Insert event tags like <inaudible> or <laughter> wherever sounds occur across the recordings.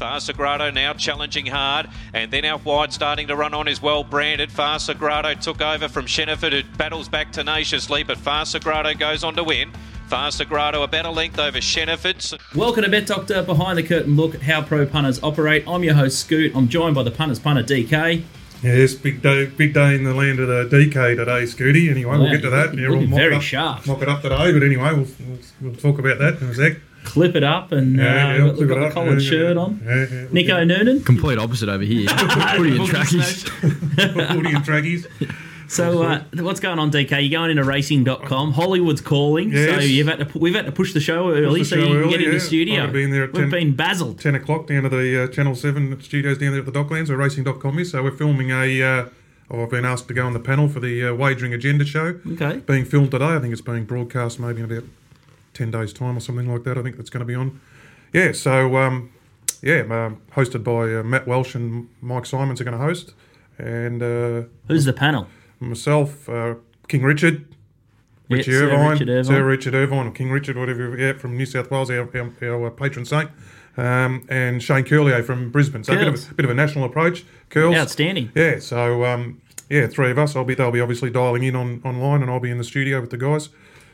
Farsagrado now challenging hard, and then out wide starting to run on is well branded. Farsagrado took over from Sheniford, who battles back tenaciously, but Farsagrado goes on to win. Far Farsagrado a better length over Sheniford. Welcome to Bet Doctor Behind the Curtain Look at how pro punters operate. I'm your host Scoot. I'm joined by the punters punter DK. Yes, big day, big day in the land of the DK today, Scooty. Anyway, we'll get to that. looking- we'll looking mop very it up, sharp. Mop it up today, but anyway, we'll, we'll, we'll talk about that in a sec. Clip it up and uh, Yeah, yeah, got, clip got the up. collared Yeah, shirt yeah. on. Yeah, yeah, Nico Noonan. Complete opposite over here. <laughs> Footy and trackies. Footy and trackies. <laughs> So uh, what's going on, DK? You're going into racing.com. Hollywood's calling, so you've had to pu- we've had to push the show early the so show you can early, get in the studio. I've been there at We've 10 been basiled. 10 o'clock down to the uh, Channel 7 studios down there at the Docklands where racing.com is. So we're filming a. Uh, oh, I've been asked to go on the panel for the uh, Wagering Agenda show. Okay. Being filmed today. I think it's being broadcast maybe in about 10 days' time or something like that. I think that's going to be on. Yeah, so, um, yeah, um, hosted by uh, Matt Welsh and Mike Symons are going to host. And uh, Who's the panel? myself, uh, King Richard, Richie Sir Irvine, Richard Irvine. Sir Richard Irvine, or King Richard, whatever, yeah, from New South Wales, our, our, our uh, patron saint, um, and Shane Curlier from Brisbane. So a bit of, a bit of a national approach. Curls. Outstanding. Yeah, so um, yeah, three of us. I'll be they'll be obviously dialing in on online, and I'll be in the studio with the guys.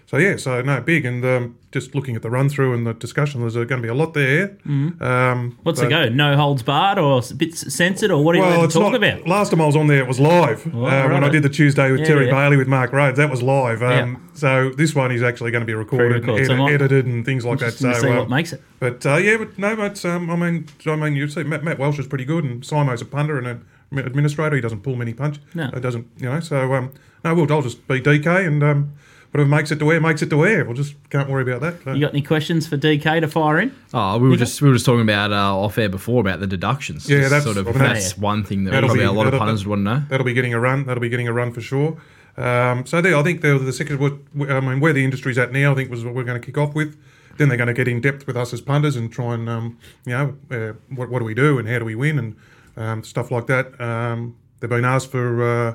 So yeah, so no big, and um, just looking at the run through and the discussion, there's going to be a lot there. Mm-hmm. Um, What's the go? No holds barred or a bit censored or what are you well, allowed it's to talk about? Last time I was on there, it was live. uh, when I did the Tuesday with Yeah, Terry yeah. Bailey with Mark Rhodes, that was live. Um, Yeah. So this one is actually going to be recorded, and so edit- edited, and things like that. So see what makes it. But uh, yeah, but no, but um, I mean, I mean, you see, Matt, Matt Welsh is pretty good, and Simo's a punter and an administrator. He doesn't pull many punch. No. it doesn't. You know, so um, no, we'll I'll just be DK and. Um, Whatever makes it to air, makes it to air. We'll just can't worry about that. So. You got any questions for DK to fire in? Oh, we were just we were just talking about uh, off air before about the deductions. Yeah, Just that's- sort of I mean, that's that's- one thing that that'll probably be- a lot of punters would want to know. That'll be getting a run. That'll be getting a run for sure. Um, so there, I think the, the second, what, I mean, where the industry's at now, I think was what we're going to kick off with. Then they're going to get in depth with us as punters and try and, um, you know, uh, what, what do we do and how do we win and um, stuff like that. Um, they've been asked for uh,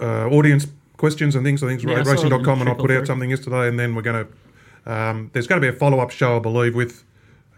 uh, audience questions and things. I think Yeah, racing.com and I put out something yesterday, and then we're going to. Um, there's going to be a follow up show, I believe, with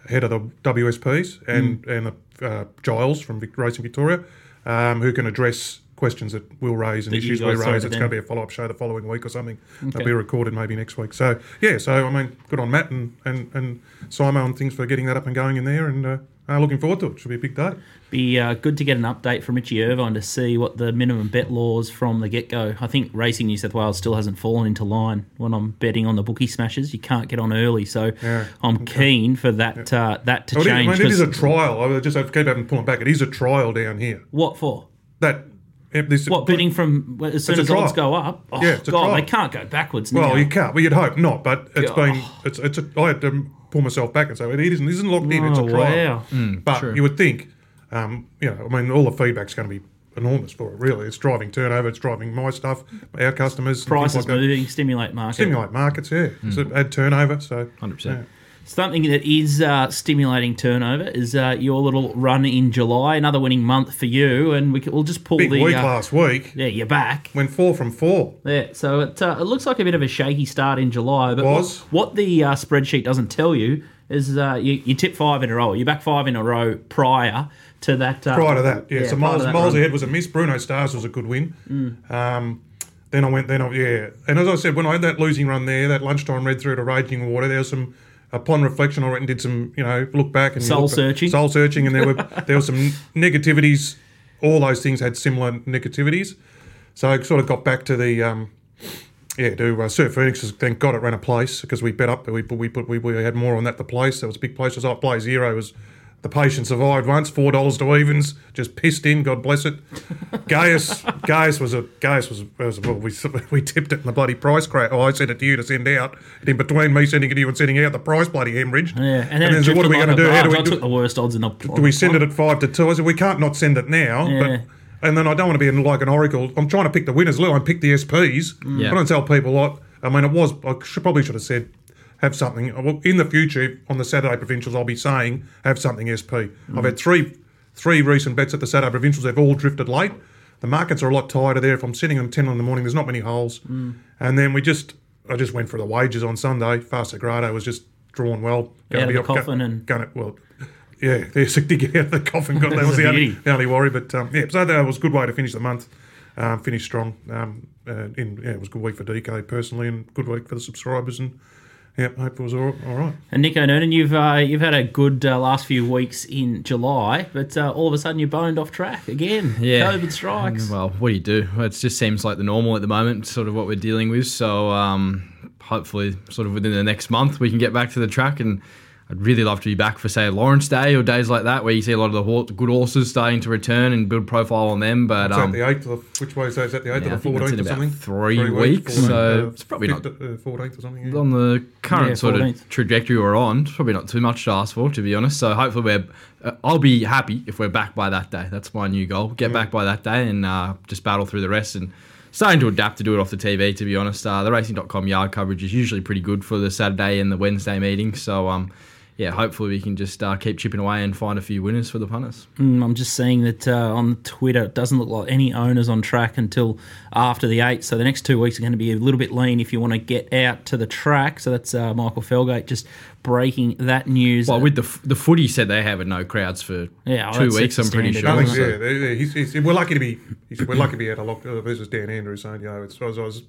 head of the WSPs and Mm. and uh, Giles from Vic- Racing Victoria, um, who can address questions that we'll raise and That issues we raise. It's going to be a follow up show the following week or something. Okay. They'll be recorded maybe next week. So yeah, so I mean, good on Matt and and and Simo and things for getting that up and going in there, and uh, uh, looking forward to it. Should be a big day. Be uh, good to get an update from Richie Irvine to see what the minimum bet laws from the get go. I think Racing New South Wales still hasn't fallen into line when I'm betting on the bookie smashes. You can't get on early, so Yeah, I'm keen for that uh, that to Well, it is- change. I mean, it is a trial. I just keep having pulling back. It is a trial down here. what for? That this What betting from as soon as odds go up? Oh, Yeah, it's a God, trial. they can't go backwards. Well, now. you can't. Well, you'd hope not, but it's God. been it's it's. A, I had to pull myself back and say it isn't. It isn't locked in. It's a Oh, trial. wow. but you would think, um, you know, I mean, all the feedback's going to be enormous for it. Really, it's driving turnover. It's driving my stuff, our customers, and Prices like that. moving, stimulate market. Stimulate markets, yeah. So add turnover. So 100%. yeah. Something that is uh, stimulating turnover is uh, your little run in July, another winning month for you, and we we'll just pull big the week uh, last week. yeah, you're back. Went four from four. Yeah, so it, uh, it looks like a bit of a shaky start in July, but Was. what, what the uh, spreadsheet doesn't tell you is uh, you, you tip five in a row. You're back five in a row prior to that. Uh, prior to that. Yeah, so miles miles. Mm. ahead was a miss. Bruno Stars was a good win. Um, then I went. Then I, yeah, and as I said, when I had that losing run there, that lunchtime read through to Raging Water, there was some. Upon reflection, I went and did some, you know, look back and Soul searching. soul searching, and there were <laughs> there were some negativities. All those things had similar negativities, so I sort of got back to the. Um, yeah, to uh, Sir Phoenix, thank God it ran a place because we bet up, we put, we put, we, we had more on that. The place, That was a big place. It Was up play zero was the patient survived once, four dollars to evens, just pissed in. God bless it. <laughs> Gaius, Gaius was a Gaius was, was well, we we tipped it in the bloody price crack. Oh, I sent it to you to send out. And in between me sending it to you and sending out, the price bloody hemorrhaged. Yeah, and then, then so what are we going going to do? How do we I do, took the worst odds in the. do we send it at five to two? I said we can't not send it now, Yeah. but. And then I don't want to be in like an oracle. I'm trying to pick the winners. Lou, I pick the SPs. Yeah. I don't tell people what. I mean, it was. I should, probably should have said have something. Well, in the future, on the Saturday provincials, I'll be saying have something SP. I've had three three recent bets at the Saturday provincials. They've all drifted late. The markets are a lot tighter there. If I'm sitting them ten in the morning, there's not many holes. And then we just, I just went for the wages on Sunday. Fast Grado was just drawn well. Out of the up- coffin and- gonna, well, yeah, they're sick to get out of the coffin. God, that was the only, the only worry. But um, yeah, so that was a good way to finish the month. Um, finish strong. Um, uh, in, yeah, it was a good week for DK personally, and good week for the subscribers. And yeah, hope it was all, all right. And Nico Noonan, you've uh, you've had a good uh, last few weeks in July, but uh, all of a sudden you're boned off track again. Yeah. COVID strikes. Well, what do you do? It just seems like the normal at the moment, sort of what we're dealing with. So um, hopefully, sort of within the next month, we can get back to the track. And I'd really love to be back for, say, Lawrence Day or days like that, where you see a lot of the hor- good horses starting to return and build profile on them. But Is that um, the eighth? The, which way is that? Is that the eighth Yeah, or the think that's in fourteenth or something? three weeks, so it's probably not- fourteenth or something. Yeah. on the current Yeah, sort 14th. of trajectory we're on, it's probably not too much to ask for, to be honest. So hopefully we're. Uh, I'll be happy if we're back by that day. That's my new goal. Get back by that day and uh, just battle through the rest and. Starting to adapt to do it off the TV, to be honest. Uh, the racing.com yard coverage is usually pretty good for the Saturday and the Wednesday meetings. So, um, yeah, hopefully we can just uh, keep chipping away and find a few winners for the punters. Mm, I'm just seeing that uh, on Twitter, it doesn't look like any owners on track until after the 8th. So the next two weeks are going to be a little bit lean if you want to get out to the track. So that's uh, Michael Felgate just breaking that news. Well, with the f- the footy said they have it no crowds for Yeah, well, two weeks, I'm pretty sure. Nothing, isn't yeah, it? they- they- he's, he's, we're lucky to be. He's, we're lucky to be out of lock. Uh, this is Dan Andrews saying, you know, it's, I was, I was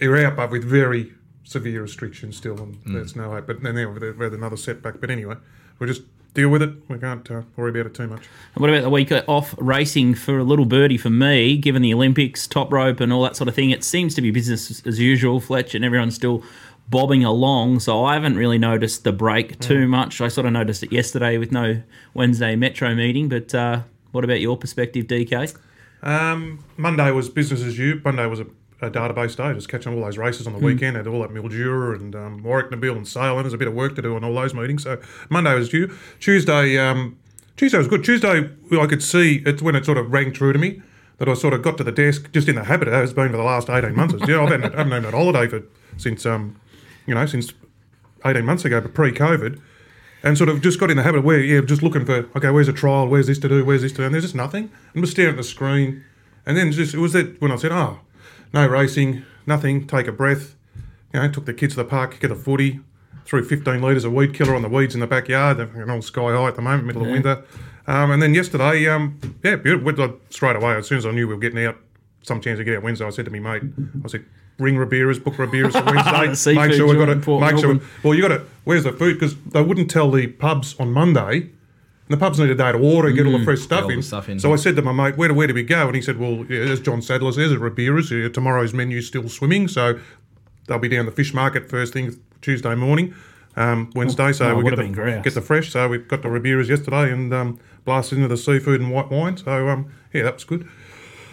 you're out, but with very severe restrictions still, and Mm. there's no hope. But then there, we had another setback. But anyway, we'll just deal with it. We can't uh, worry about it too much. What about the week off racing for a little birdie for me, given the Olympics, top rope, and all that sort of thing? It seems to be business as usual, Fletch, and everyone's still bobbing along. So I haven't really noticed the break too much. I sort of noticed it yesterday with no Wednesday Metro meeting. But uh, what about your perspective, DK? Um, Monday was business as usual. Monday was a, a database day, just catching all those races on the weekend. Had all that Mildura and um, Warwick Nabil and Sale, and there's a bit of work to do on all those meetings. So Monday was due. Tuesday, um, Tuesday was good. Tuesday, I could see it's when it sort of rang true to me that I sort of got to the desk just in the habit of it has been for the last 18 months. Know, I've had, I haven't had a holiday for since um, you know since 18 months ago, but pre-COVID. And sort of just got in the habit of where, yeah, just looking for, okay, where's a trial? Where's this to do? Where's this to do? And there's just nothing. And just staring at the screen. And then just, it was that when I said, oh, no racing, nothing, take a breath. You know, took the kids to the park, get a footy, threw 15 litres of weed killer on the weeds in the backyard. They're all sky high at the moment, middle of winter. Um, and then yesterday, um, yeah, beautiful. Straight away, as soon as I knew we were getting out, some chance to get out Wednesday, I said to me mate, I said, ring Rubira's, book Rubira's for <laughs> Wednesday. Make sure we've got it. Make sure. Well, you got to. Where's the food? Because they wouldn't tell the pubs on Monday. And the pubs need a day to order, get all the fresh stuff, in. stuff in. So I said to my mate, "Where do where do we go?" And he said, "Well, yeah, as John Sadler says, at Rubira's, yeah, tomorrow's menu's still swimming, so they'll be down the fish market first thing Tuesday morning, um, Wednesday. So Oh, we get the, get the fresh. So we got the Rubira's yesterday and um, blasted into the seafood and white wine. So um, yeah, that was good.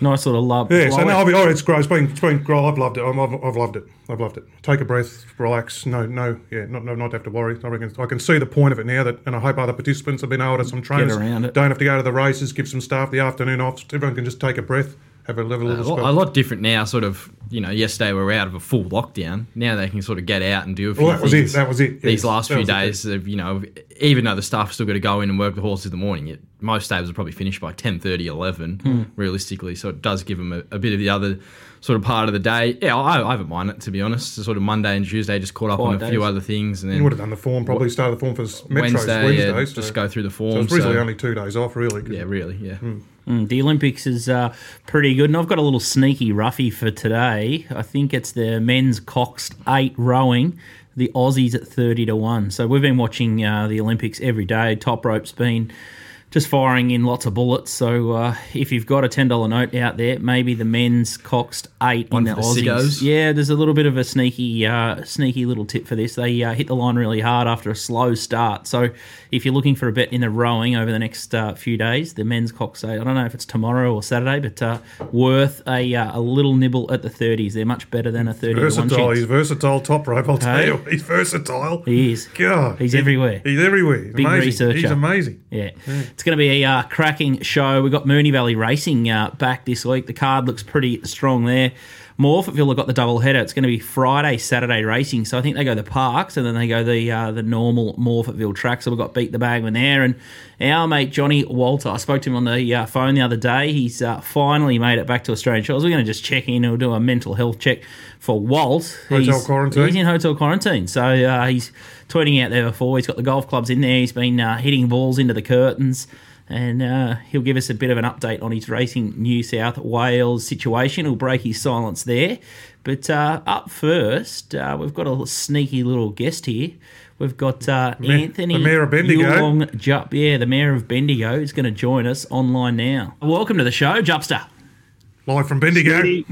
Nice little love. Yeah, so blowout. no, I've been, oh, it's great. It's been, it's been great. I've loved it. I've, I've, I've loved it. I've loved it. Take a breath, relax. No, no, yeah, not, not, not have to worry. I reckon I can see the point of it now. That, and I hope other participants have been able to. Some trainers around it. don't have to go to the races. Give some staff the afternoon off. Everyone can just take a breath, have a level a of lot, a lot different now. Sort of, you know, yesterday we were out of a full lockdown. Now they can sort of get out and do a few Well, that was it. That was it. These Yes, last few days, of, you know, even though the staff still got to go in and work the horses in the morning, it, most stables are probably finished by 10, 11, Hmm. realistically. So it does give them a, a bit of the other sort of part of the day. Yeah, I, I haven't mind it, to be honest. So sort of Monday and Tuesday just caught up on a Quiet few other things. And then You would have done the form. Probably started the form for s- Metros Wednesday, Wednesday. yeah, so, just go through the So form. it's really so- only two days off, really. yeah, really, yeah. Mm, the Olympics is uh, pretty good, and I've got a little sneaky roughie for today. I think it's the men's Coxed eight rowing, the Aussies at thirty to one. So we've been watching uh, the Olympics every day. Top rope's been just firing in lots of bullets. So uh, if you've got a ten dollar note out there, maybe the men's Coxed eight One in the the Aussies. Yeah, there's a little bit of a sneaky, uh, sneaky little tip for this. They uh, hit the line really hard after a slow start. So if you're looking for a bet in the rowing over the next uh, few days, the men's Cox eight. I don't know if it's tomorrow or Saturday, but uh, worth a uh, a little nibble at the 30s. They're much better than a 30 Versatile. He's versatile top rope. I'll tell you, <laughs> he's versatile. He is. God, He's he- everywhere. He's everywhere. Big amazing. researcher. He's amazing. Yeah. It's going to be a uh, cracking show. We've got Moonee Valley Racing uh, back this week. The card looks pretty strong there. Morphettville have got the double header. It's going to be Friday, Saturday racing. So I think they go the parks and then they go the uh, the normal Morphettville track. So we've got beat the bagman there. And our mate Johnny Walter, I spoke to him on the uh, phone the other day. He's uh, finally made it back to Australian shores. We're going to just check in and do a mental health check for Walt. Hotel he's, quarantine. He's in hotel quarantine. So uh, he's tweeting out there before. He's got the golf clubs in there. He's been uh, hitting balls into the curtains and uh, he'll give us a bit of an update on his Racing New South Wales situation. He'll break his silence there. But uh, up first, uh, we've got a sneaky little guest here. We've got uh, Ma- Anthony the Mayor of Bendigo. Yulong Jupp. Yeah, the Mayor of Bendigo is going to join us online now. Welcome to the show, Jupster. Live from Bendigo. Steady.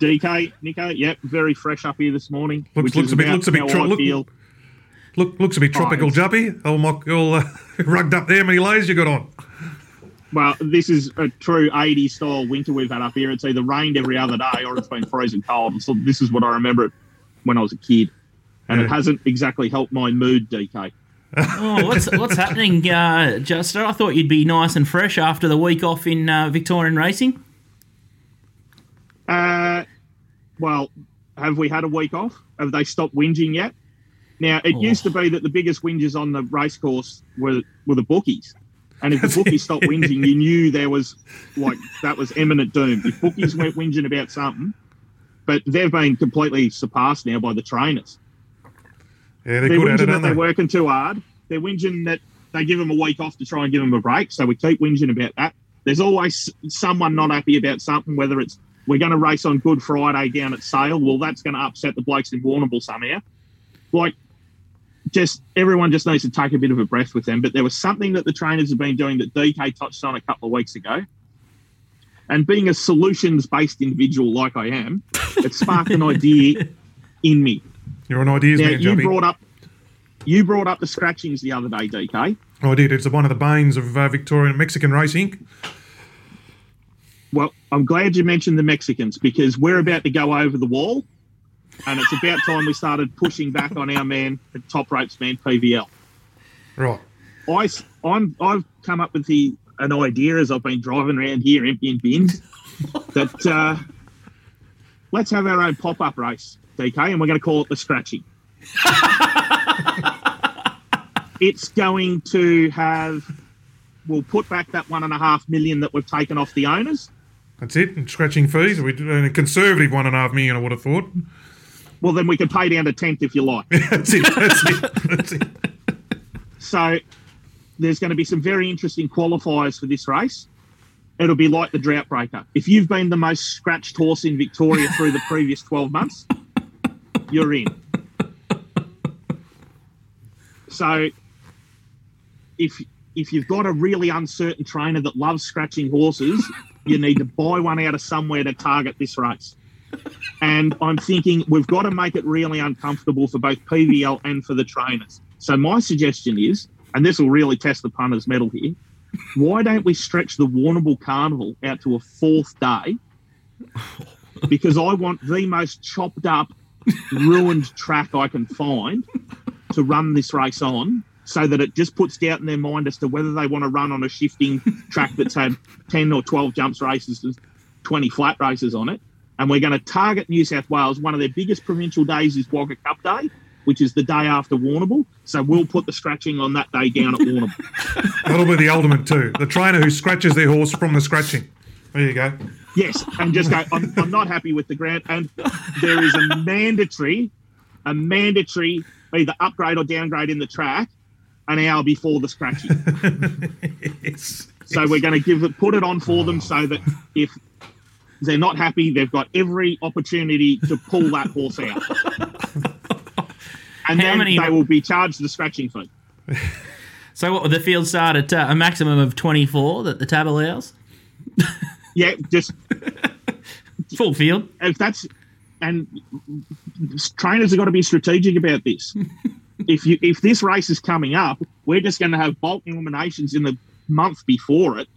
DK, Nico, yep, very fresh up here this morning. Looks- which looks a bit- looks a bit how tro- look- feel. Look, looks a bit tropical, it's- Juppy. Oh, my, all uh, <laughs> rugged up there. How many layers you got on? Well, this is a true 80s style winter we've had up here. It's either rained every other day or it's been freezing cold. So this is what I remember when I was a kid. And Yeah. it hasn't exactly helped my mood, DK. Oh, what's <laughs> what's happening, uh, Jupster? I thought you'd be nice and fresh after the week off in uh, Victorian racing. Uh, well, have we had a week off? Have they stopped whinging yet? Now, it Oh. used to oh. be that the biggest whingers on the racecourse were were the bookies. And if the bookies stopped whinging, you knew there was like that was imminent doom. If bookies <laughs> weren't whinging about something, but they've been completely surpassed now by the trainers. Yeah, they're They're at it, whinging that they're they? working too hard. They're whinging that they give them a week off to try and give them a break. So we keep whinging about that. There's always someone not happy about something, whether it's we're going to race on Good Friday down at Sale. Well, that's going to upset the blokes in Warrnambool somehow. Like, just everyone just needs to take a bit of a breath with them. But there was something that the trainers have been doing that DK touched on a couple of weeks ago. And being a solutions based individual like I am, it sparked an idea <laughs> in me. You're an ideas Now man, you brought up you brought up the scratchings the other day, DK. Oh, I did. It's one of the banes of uh, Victorian Mexican racing. Well, I'm glad you mentioned the Mexicans because we're about to go over the wall, and it's about time we started pushing back on our man, the top ropes man, PVL. Right. I, I'm, I've come up with the an idea as I've been driving around here emptying bins that uh, let's have our own pop up race, DK, and we're going to call it the Scratchy. <laughs> it's going to have. We'll put back that one and a half million that we've taken off the owners. That's it. And scratching fees. We and a conservative one and a half million. I would have thought. Well, then we can pay down to tenth if you like. <laughs> That's it. That's it. That's it. So there's going to be some very interesting qualifiers for this race. It'll be like the drought breaker. If you've been the most scratched horse in Victoria through the previous 12 months, you're in. So if if you've got a really uncertain trainer that loves scratching horses, you need to buy one out of somewhere to target this race. And I'm thinking we've got to make it really uncomfortable for both PVL and for the trainers. So my suggestion is, and this will really test the punter's metal here, why don't we stretch the Warrnambool Carnival out to a fourth day? <laughs> Because I want the most chopped up, ruined track I can find to run this race on so that it just puts doubt in their mind as to whether they want to run on a shifting track that's had 10 or 12 jumps races and 20 flat races on it. And we're going to target New South Wales. One of their biggest provincial days is Wagga Cup Day, which is the day after Warrnambool. So we'll put the scratching on that day down at Warrnambool. <laughs> That'll be the ultimate too. The trainer who scratches their horse from the scratching. There you go. Yes, and just go. I'm, I'm not happy with the grant, and there is a mandatory, a mandatory either upgrade or downgrade in the track an hour before the scratching. <laughs> Yes. So we're going to give it, put it on for them, oh. so that if they're not happy, they've got every opportunity to pull that horse out, <laughs> and How then many- they will be charged the scratching fee. <laughs> So what would the field start at uh, a maximum of 24 that the tab allows? <laughs> Yeah, just Full field. if that's and trainers have got to be strategic about this. if you if this race is coming up, we're just going to have bulk eliminations in the month before it,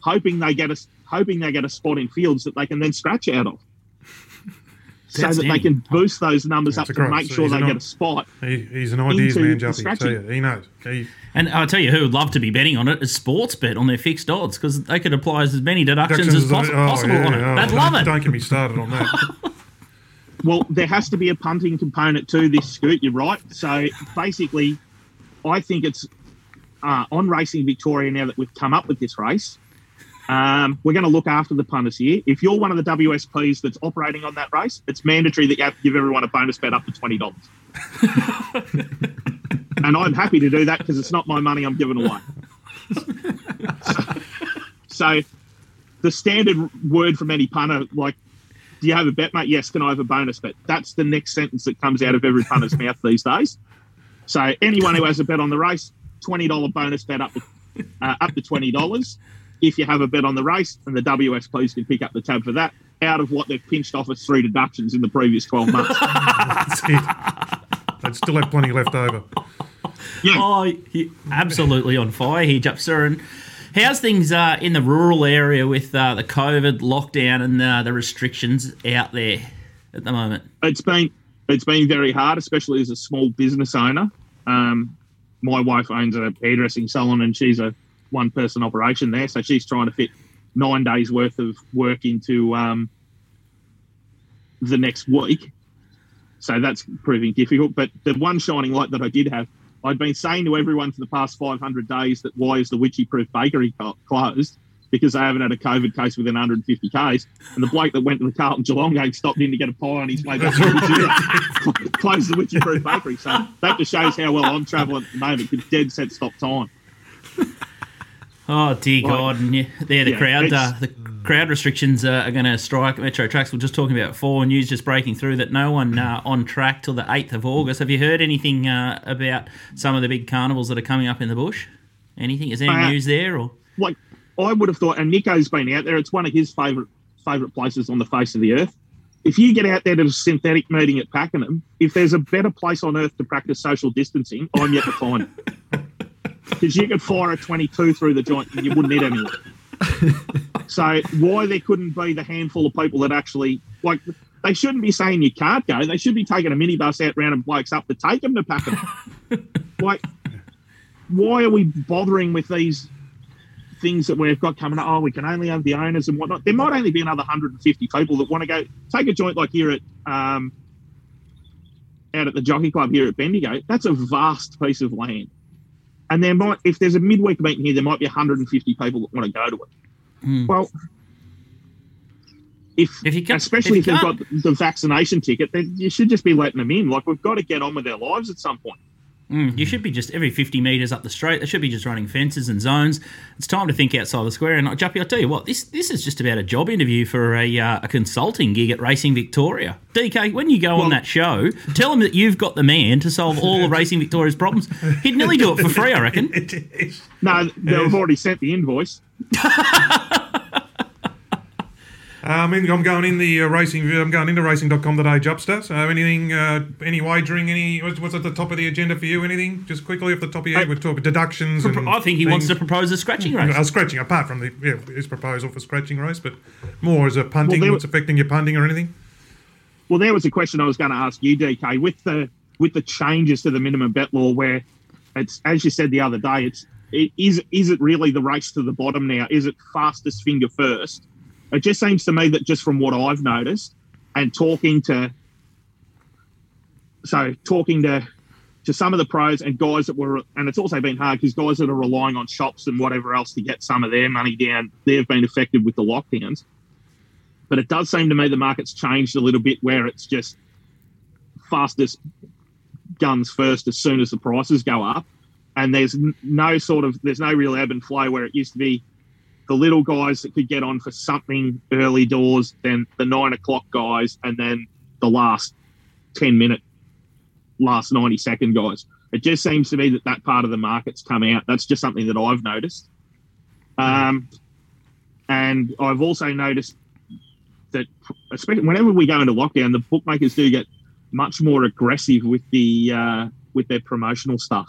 hoping they get a hoping they get a spot in fields that they can then scratch out of. <laughs> so that they can boost those numbers That's up to great- make so sure they an get a spot. He, he's an ideas man, the Juppy. Tell you, he knows. He, And I'll tell you who would love to be betting on it is Sportsbet on their fixed odds because they could apply as many deductions as Deductions possi- oh, possible yeah, on it. oh, They'd love it. Don't get me started on that. <laughs> Well, there has to be a punting component to this scoot. You're right. So basically, I think it's uh, on Racing Victoria now that we've come up with this race. Um, we're going to look after the punters here. If you're one of the WSPs that's operating on that race, it's mandatory that you have to give everyone a bonus bet up to twenty dollars. <laughs> and I'm happy to do that because it's not my money I'm giving away. so, the standard word from any punter, like do you have a bet, mate? Yes. Can I have a bonus bet? That's the next sentence that comes out of every punter's <laughs> mouth these days. So anyone who has a bet on the race, twenty dollar bonus bet up to uh, up to twenty dollars. If you have a bet on the race, and the WS WSPs can pick up the tab for that out of what they've pinched off as three deductions in the previous twelve months. <laughs> That's it. I'd still have plenty left over. Oh, he, absolutely on fire here, Jupster. And how's things uh, in the rural area with uh, the COVID lockdown and uh, the restrictions out there at the moment? it's been it's been very hard, especially as a small business owner. Um, my wife owns a hairdressing salon, and she's a one person operation there, so she's trying to fit nine days worth of work into um, the next week. So that's proving difficult. But the one shining light that I did have, I'd been saying to everyone for the past 500 days that why is the Witchy Proof Bakery closed? Because they haven't had a COVID case within 150 Ks. And the bloke that went to the Carlton Geelong game stopped in to get a pie on his way back to the <laughs> closed the Witchy Proof Bakery. So that just shows how well I'm travelling at the moment because dead set stop time. Oh dear Right. God! And yeah, there the Yeah, crowd, uh, the crowd restrictions uh, are going to strike Metro Tracks. We're just talking about four news just breaking through that no one uh, on track till the eighth of August. Have you heard anything uh, about some of the big carnivals that are coming up in the bush? Anything? Is there any Uh, news there or? like I would have thought, and Nico's been out there. It's one of his favourite favourite places on the face of the earth. If you get out there to a synthetic meeting at Pakenham, if there's a better place on earth to practice social distancing, I'm yet to find it. <laughs> Because you could fire a 22 through the joint and you wouldn't hit anyone. so why there couldn't be the handful of people that actually like they shouldn't be saying you can't go. They should be taking a minibus out round and blokes up to take them to Pakenham. <laughs> like, why are we bothering with these things that we've got coming up. Oh, we can only have the owners and whatnot. There might only be another 150 people that want to go take a joint like here at um, out at the Jockey Club here at Bendigo. That's a vast piece of land, and there might if there's a midweek meeting here, there might be 150 people that want to go to it. Hmm. Well. If, If you can't- especially if if, you they've got the vaccination ticket, then you should just be letting them in. Like we've got to get on with their lives at some point. Mm, you should be just every 50 metres up the straight. They should be just running fences and zones. It's time to think outside the square. And uh, Juppy, I'll tell you what, this this is just about a job interview for a, uh, a consulting gig at Racing Victoria. DK, when you go on that show, tell them that you've got the man to solve all of Racing Victoria's problems. He'd nearly do it for free, I reckon. <laughs> No, they've already sent the invoice. <laughs> Um, I'm going in the uh, racing. I'm going into racing.com today, Jupster. So anything, uh, any wagering, any what's, what's at the top of the agenda for you? Anything? Just quickly off the top of your head, we're talking deductions and. I think he wants to propose a scratching race. Uh, scratching apart from the yeah, his proposal for scratching race, but more as a punting. Well, there- what's affecting your punting or anything? Well, there was a question I was going to ask you, DK, with the with the changes to the minimum bet law, where it's as you said the other day, it's it, is is it really the race to the bottom now? Is it fastest finger first? It just seems to me that just from what I've noticed and talking to so talking to to some of the pros and guys that were and it's also been hard because guys that are relying on shops and whatever else to get some of their money down, they've been affected with the lockdowns. But it does seem to me the market's changed a little bit where it's just fastest guns first as soon as the prices go up. And there's no sort of, there's no real ebb and flow where it used to be the little guys that could get on for something early doors, then the nine o'clock guys, and then the last 10 minute, last 90 second guys. It just seems to me that that part of the market's come out. That's just something that I've noticed. Um, and I've also noticed that especially whenever we go into lockdown, the bookmakers do get much more aggressive with the uh, with their promotional stuff.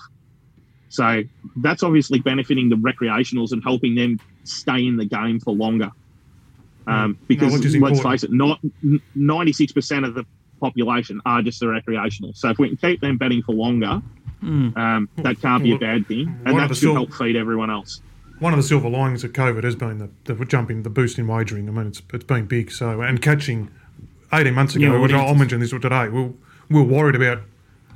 So that's obviously benefiting the recreationals and helping them stay in the game for longer. Um, because which is let's important. face it, not ninety six percent of the population are just the recreational. So if we can keep them betting for longer, Hmm. um, that can't be a bad thing, One and of that the should sil- help feed everyone else. One of the silver linings of COVID has been the, the jump in the boost in wagering. I mean, it's it's been big. So and catching eighteen months ago, New which I'll audiences. mention this today. We we were worried about,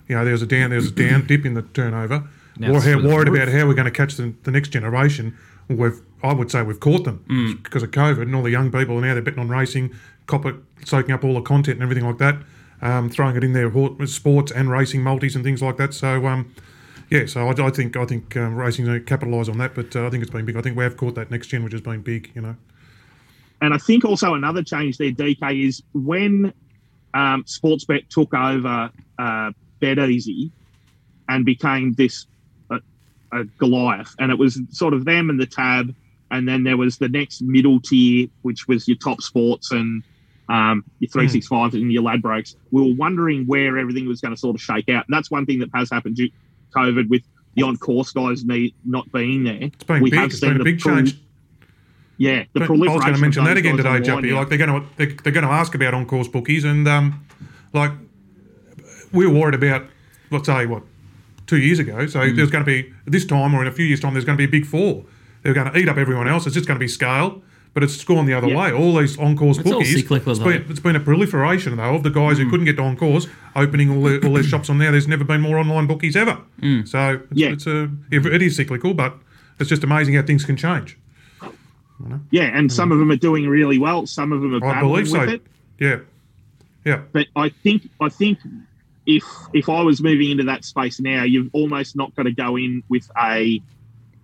you know, there was a down, there was a down dip in the turnover. Now We're it's how- through the worried about how we're going to catch the, the next generation. We've I would say we've caught them Mm. because of COVID and all the young people and now they're betting on racing, copper soaking up all the content and everything like that, um, throwing it in there, hor- sports and racing multis and things like that. So. Um, yeah, so I, I think I think um, racing's going to capitalise on that, but uh, I think it's been big. I think we have caught that next gen, which has been big. You know, And I think also another change there, DK, is when um, Sportsbet took over uh, BetEasy and became this a Goliath, and it was sort of them and the tab, and then there was the next middle tier, which was your top sports and um, your 365 and your Ladbrokes. We were wondering where everything was going to sort of shake out, and that's one thing that has happened due to COVID with the on-course guys need, not being there. it's been we big. have It's seen been a big prol- change. Yeah, the But I was going to mention that again today, Juppy. Like they're going to they, they're going to ask about on course bookies, and um, like we were worried about, let's say what, two years ago. So Mm. there's going to be this time or in a few years' time, there's going to be a big four. They're going to eat up everyone else. It's just going to be scale. But it's gone the other Yeah. way. All these on-course It's all bookies. cyclical, it's been, it's been a proliferation though of the guys who mm. couldn't get to on-course opening all their, all their shops on there. There's never been more online bookies ever. Mm. So it's, Yeah. it's a it is cyclical, but it's just amazing how things can change. Yeah, and mm. some of them are doing really well. Some of them are I battling believe with so. it. Yeah, yeah. But I think I think if if I was moving into that space now, you've almost not got to go in with a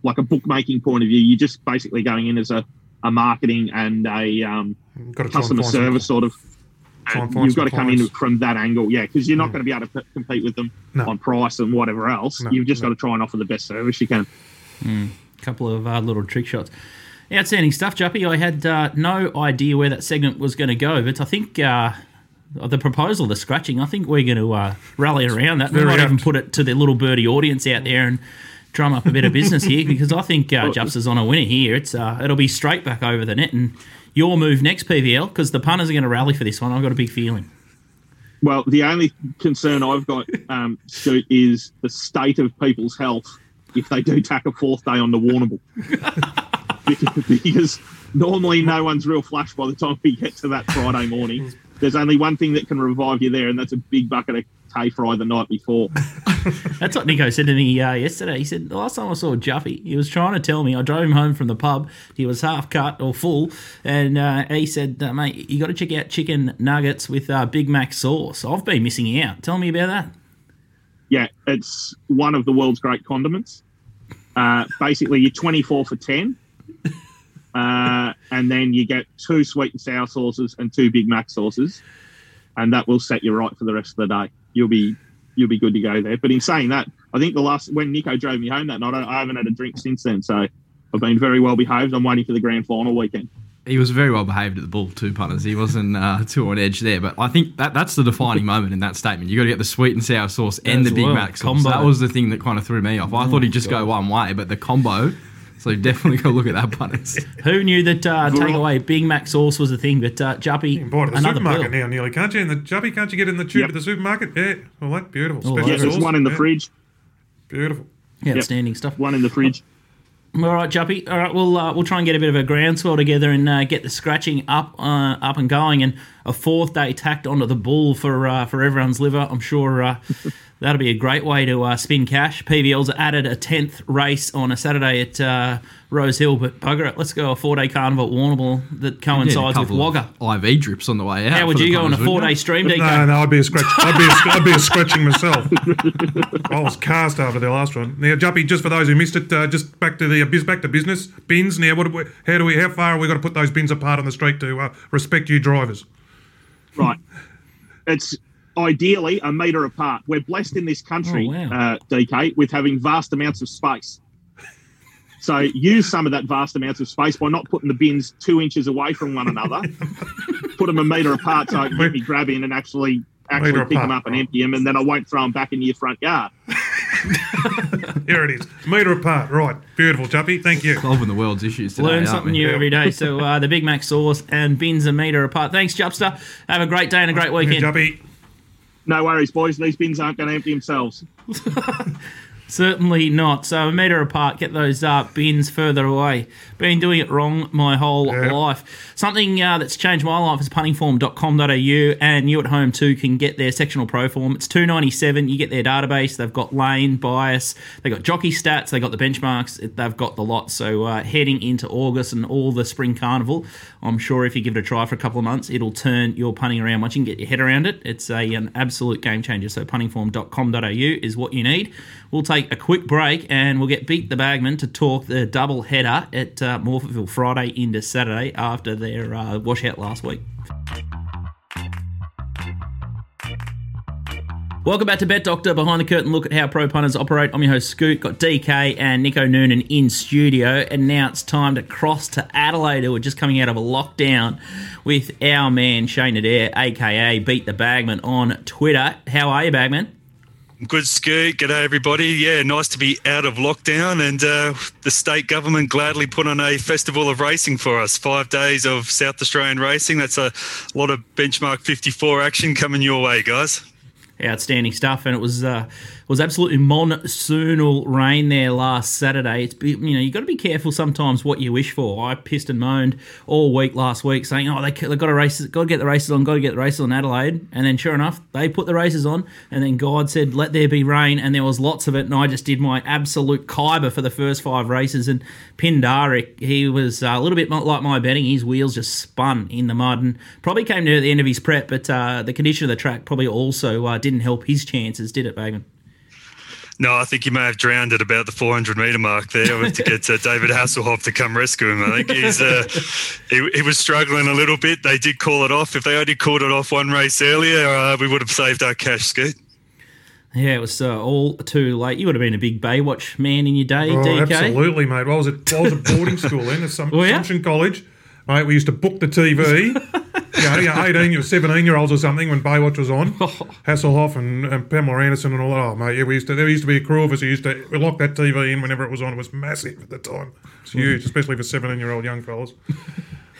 like a bookmaking point of view. You're just basically going in as a, a marketing and a um, Got customer and find some- service sort of. and and You've got to some come in from that angle, yeah, because you're not going to be able to p- compete with them No. on price and whatever else. No, You've just no. got to try and offer the best service you can. A couple of uh, little trick shots. Outstanding stuff, Juppy. I had uh, no idea where that segment was going to go, but I think uh, the proposal, the scratching, I think we're going to uh, rally around that. We might even put it to the little birdie audience out there and drum up a bit of business here <laughs> because I think uh, Jups is on a winner here. It's uh, It'll be straight back over the net and your move next, PVL, because the punters are going to rally for this one. I've got a big feeling. Well, the only concern I've got, um, is the state of people's health if they do tack a fourth day on the because, <laughs> because normally no one's real flush by the time we get to that Friday morning. There's only one thing that can revive you there, and that's a big bucket of Tay fry the night before. <laughs> That's what Nico said to me uh, yesterday. He said, The last time I saw Juffy, he was trying to tell me, I drove him home from the pub. He was half cut or full. And uh, he said, uh, Mate, you got to check out chicken nuggets with uh, Big Mac sauce. I've been missing out. Tell me about that. Yeah, it's one of the world's great condiments. Uh, basically, you're 24 for 10. Uh, and then you get two sweet and sour sauces and two Big Mac sauces, and that will set you right for the rest of the day. You'll be you'll be good to go there. But in saying that, I think the last when Nico drove me home that night, I, I haven't had a drink since then. So I've been very well behaved. I'm waiting for the grand final weekend. He was very well behaved at the bull too, punters. He wasn't uh, too on edge there, but I think that that's the defining <laughs> moment in that statement. You got to get the sweet and sour sauce and As the Big well, Mac sauce. combo. That was the thing that kind of threw me off. I thought he'd just go one way, but the combo. So definitely go look at that, punters. <laughs> Who knew that uh, Good. takeaway Big Mac sauce was a thing? But uh, Juppy, You can buy it at the another supermarket bill. now, nearly, can't you? In the Jubby, can't you get in the tube Yep. at the supermarket? Yeah, all that beautiful. Oh, Special Yeah, there's one in the Yeah, fridge. Beautiful. Yeah, Outstanding stuff. One in the fridge. All right, Juppy. All right, we'll uh, we'll try and get a bit of a groundswell together and uh, get the scratching up uh, up and going, and a fourth day tacked onto the bull for uh, for everyone's liver. I'm sure uh, that'll be a great way to uh, spin cash. PVL's added a tenth race on a Saturday at uh, Rose Hill, but bugger it, let's go a four day carnival at Warrnambool that Yeah, a coincides with couple Wagga. IV drips on the way out. How would you go on a four day stream, DK? No, no, I'd be a scratch. I'd be a, I'd be a scratching myself. <laughs> I was cast after the last one. Now, Juppy, just for those who missed it, uh, just back to the uh, biz, back to business bins. Now, what do we, how do we, how far have we got to put those bins apart on the street to uh, respect you drivers? Right. It's ideally a metre apart. We're blessed in this country, Oh, wow. uh, DK, with having vast amounts of space. So use some of that vast amounts of space by not putting the bins two inches away from one another. <laughs> Put them a metre apart so I can me grab in and actually actually Metre pick them up and empty them, and then I won't throw them back into your front yard. <laughs> Here it is, metre apart. Right, beautiful, Juppy. Thank you. Solving the world's issues today. Learn something new every day. So uh, the Big Mac sauce and bins a metre apart. Thanks, Jupster. Have a great day and a great weekend. Juppy. No worries, boys. These bins aren't going to empty themselves. <laughs> Certainly not. So a metre apart, get those uh, bins further away. Been doing it wrong my whole Yeah. life. Something uh, that's changed my life is puntingform.com.au, and you at home too can get their sectional pro form. It's two ninety seven. You get their database. They've got lane bias. They've got jockey stats. They've got the benchmarks. They've got the lot. So uh, heading into August and all the spring carnival, I'm sure if you give it a try for a couple of months, it'll turn your punting around. Once you can get your head around it, it's a, an absolute game changer. So puntingform.com.au is what you need. We'll take a quick break and we'll get Beat the Bagman to talk the double header at uh, Morphettville Friday into Saturday after their uh, washout last week. Welcome back to Bet Doctor, behind the curtain look at how pro punters operate. I'm your host Scoot. Got DK and Nico Noonan in studio, and now it's time to cross to Adelaide. We're just coming out of a lockdown with our man Shane Adair, aka Beat the Bagman, on Twitter. How are you, Bagman? Good scoot. G'day, everybody. Yeah, nice to be out of lockdown. And uh, the state government gladly put on a festival of racing for us. Five days of South Australian racing. That's a lot of benchmark 54 action coming your way, guys. outstanding stuff, and it was uh, was absolutely monsoonal rain there last Saturday. It's you know you got to be careful sometimes what you wish for. I pissed and moaned all week last week saying, "Oh, they they got to race, got to get the races on, got to get the races on Adelaide," and then sure enough, they put the races on, and then God said, "Let there be rain," and there was lots of it, and I just did my absolute kyber for the first five races, and Pindaric, he was a little bit like my betting. His wheels just spun in the mud, and probably came near the end of his prep, but uh, the condition of the track probably also uh, didn't help his chances, did it, Bagman? No, I think he may have drowned at about the 400 metre mark there with to get uh, <laughs> David Hasselhoff to come rescue him. I think he's uh, he, he was struggling a little bit. They did call it off. If they only called it off one race earlier, uh, we would have saved our cash, Scoot. Yeah, it was uh, all too late. You would have been a big Baywatch man in your day, Oh, DK. absolutely, mate. Well, I was at, I was at boarding school then, at some, <laughs> Were? Assumption College. Mate, we used to book the TV. <laughs> you, know, you know, 18, you were 17 year olds or something when Baywatch was on. Hasselhoff and, and Pamela Anderson and all that. Oh, mate, yeah, we used to, there used to be a crew of us who used to we lock that TV in whenever it was on. It was massive at the time. It's huge, especially for 17 year old young fellas. <laughs>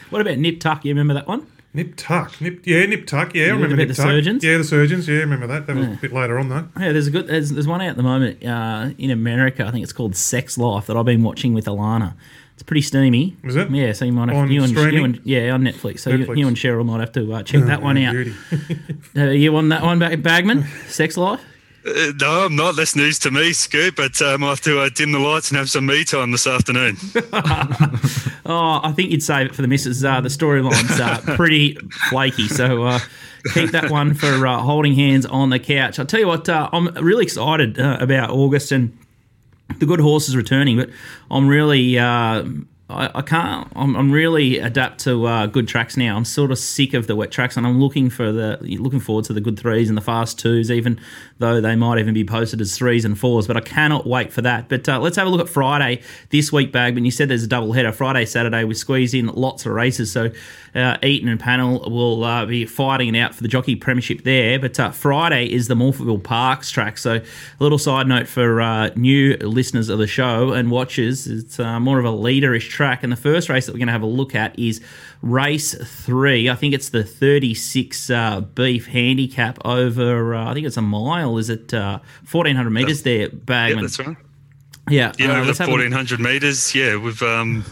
What about Nip Tuck? You remember that one? Nip Tuck. Nip, yeah, Nip Tuck. Yeah, I remember about Nip the Tuck. Surgeons? Yeah, the Surgeons. Yeah, I remember that. That was a bit later on, though. Yeah, there's a good. There's, there's one out at the moment uh, in America. I think it's called Sex Life that I've been watching with Alana. It's pretty steamy. Is it? Yeah, so you might have On you and, streaming? you and yeah on Netflix. So you, Netflix. you and Cheryl might have to uh, check that one out. <laughs> Uh, you on that one, Bagman? Sex Life. Uh, no, I'm not. That's news to me, Scoop. but um, I have to uh, dim the lights and have some me time this afternoon. <laughs> <laughs> Oh, I think you'd save it for the missus. Uh, the storyline's uh, pretty flaky, so uh, keep that one for uh, holding hands on the couch. I'll tell you what, uh, I'm really excited uh, about August and the good horse is returning, but I'm really. Uh, I, I can't. I'm, I'm really adapt to uh, good tracks now. I'm sort of sick of the wet tracks, and I'm looking for the looking forward to the good threes and the fast twos, even though they might even be posted as threes and fours. But I cannot wait for that. But uh, let's have a look at Friday this week, Bagman. You said there's a double header Friday, Saturday. We squeeze in lots of races, so uh, Eaton and Pannell will uh, be fighting it out for the jockey premiership there. But uh, Friday is the Morphettville Parks track. So a little side note for uh, new listeners of the show and watchers, it's uh, more of a leaderish track. And the first race that we're going to have a look at is race three. I think it's the 36 uh, beef handicap over. Uh, I think it's a mile. Is it uh, 1400 meters there, Yeah, Bagman? that's right. Yeah, Yeah, uh, over let's the have a- 1400 metres. Yeah, we've um,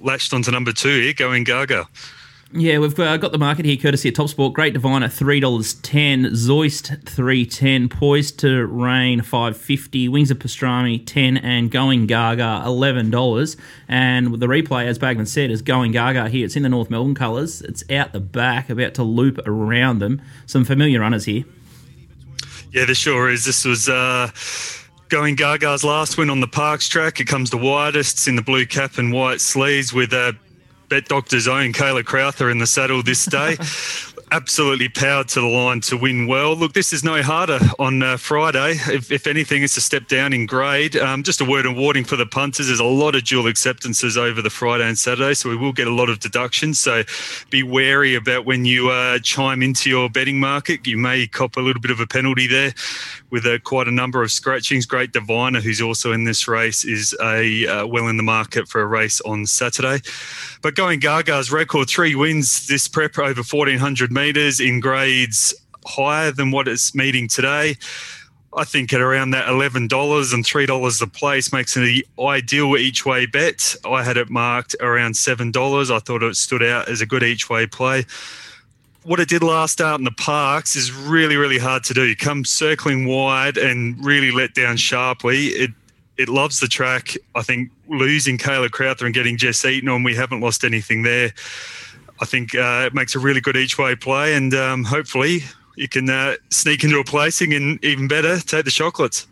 latched onto number two here, going Gaga. Yeah, we've uh, got the market here courtesy of Top Sport. Great Diviner three dollars ten, Zoist three ten, Poised to Rain five fifty, Wings of Pastrami ten, and Going Gaga eleven dollars. And the replay, as Bagman said, is Going Gaga here. It's in the North Melbourne colours. It's out the back, about to loop around them. Some familiar runners here. Yeah, this sure is. This was uh, going Gaga's last win on the Parks track. It comes the widest. In the blue cap and white sleeves with uh, Bet Doctor's own Kayla Crowther in the saddle this day. <laughs> Absolutely powered to the line to win well. Look, this is no harder on uh, Friday. If, if anything, it's a step down in grade. Um, just a word of warning for the punters there's a lot of dual acceptances over the Friday and Saturday, so we will get a lot of deductions. So be wary about when you uh, chime into your betting market. You may cop a little bit of a penalty there with uh, quite a number of scratchings. Great Diviner, who's also in this race, is a uh, well in the market for a race on Saturday. But going Gaga's record, three wins this prep over 1400 metres in grades higher than what it's meeting today. I think at around that eleven dollars and three dollars a place makes it the ideal each way bet. I had it marked around seven dollars. I thought it stood out as a good each way play. What it did last out in the parks is really, really hard to do. You come circling wide and really let down sharply. It it loves the track. I think losing Kayla Crowther and getting Jess Eaton on, we haven't lost anything there. I think uh, it makes a really good each way play, and um, hopefully you can uh, sneak into a placing and even better, take the chocolates.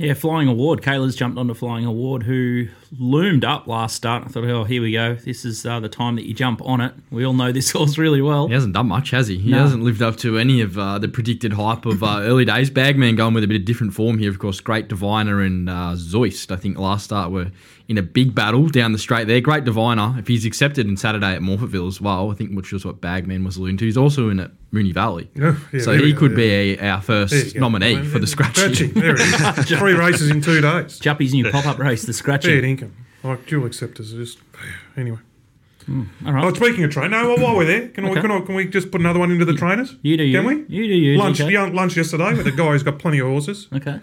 Yeah, Flying Award. Kayla's jumped onto Flying Award, who loomed up last start. I thought, oh, here we go. This is uh, the time that you jump on it. We all know this <laughs> horse really well. He hasn't done much, has he? He No. hasn't lived up to any of uh, the predicted hype of uh, early days. Bagman going with a bit of different form here, of course. Great Diviner and uh, Zoist, I think, last start were in a big battle down the straight there. Great Diviner, if he's accepted in Saturday at Morphettville as well, I think, which was what Bagman was alluding to. He's also in at Moonee Valley. Yeah, yeah, so there we he go, could yeah. be a, our There you first go. nominee for the scratchy. Scratchy. There it is. <laughs> Three races in two days. Juppy's new pop up race, the Fair Scratchy. income. Like dual acceptors. Just <sighs> anyway. Hmm, all right. Oh, speaking of train, no. Well, while we're there, can, we, can, I, can we just put another one into the trainers? You do you. Can we? You do you. Lunch, DK. young, lunch yesterday with a guy who's got plenty of horses. Okay.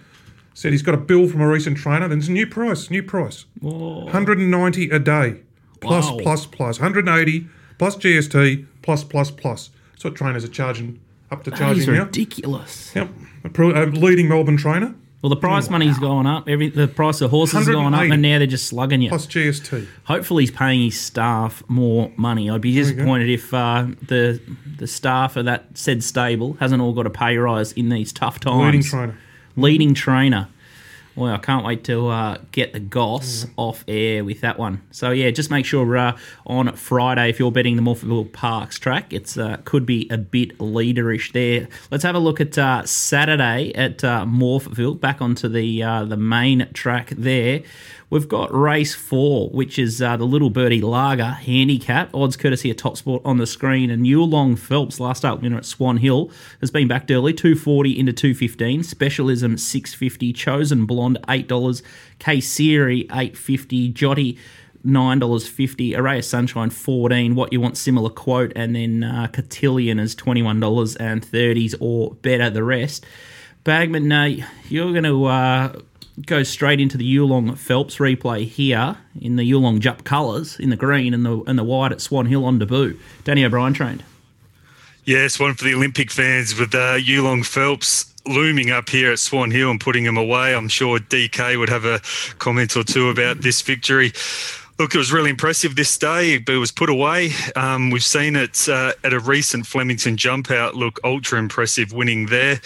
Said he's got a bill from a recent trainer. Then it's a new price. New price. 190 a day. Plus, Wow. plus, plus. 180 plus GST plus, plus, plus. That's what trainers are charging up to That charging is now. ridiculous. Yep. A pro, a leading Melbourne trainer Well, the price money's gone up. Every the price of horses has gone up, and now they're just slugging you. plus GST. Hopefully, he's paying his staff more money. I'd be disappointed if uh, the the staff of that said stable hasn't all got a pay rise in these tough times. Leading trainer. Leading trainer. Well, I can't wait to uh, get the goss off air with that one. So yeah, just make sure uh, on Friday if you're betting the Morphettville Parks track, it's uh, could be a bit leaderish there. Let's have a look at uh, Saturday at uh, Morphettville. Back onto the uh, the main track there. We've got race four, which is uh, the Little Birdie Lager handicap. Odds courtesy of Top Sport on the screen. And Yulong Phelps, last up winner at Swan Hill, has been backed early, 240 into 215. Specialism 650. Chosen Blonde $8. K Siri 850. Jotty nine dollars fifty. Array of Sunshine fourteen. What you want similar quote, and then uh, Cotillion is twenty one dollars and thirties or better. The rest. Bagman, no, you're going to uh, go straight into the Yulong Phelps replay here in the Yulong Jup colours in the green and the and the white at Swan Hill on debut. Danny O'Brien trained. Yes, one for the Olympic fans with uh, Yulong Phelps looming up here at Swan Hill and putting him away. I'm sure DK would have a comment or two about this victory. Look, it was really impressive this day, but it was put away. Um, we've seen it uh, at a recent Flemington jump out. Look, ultra impressive winning there.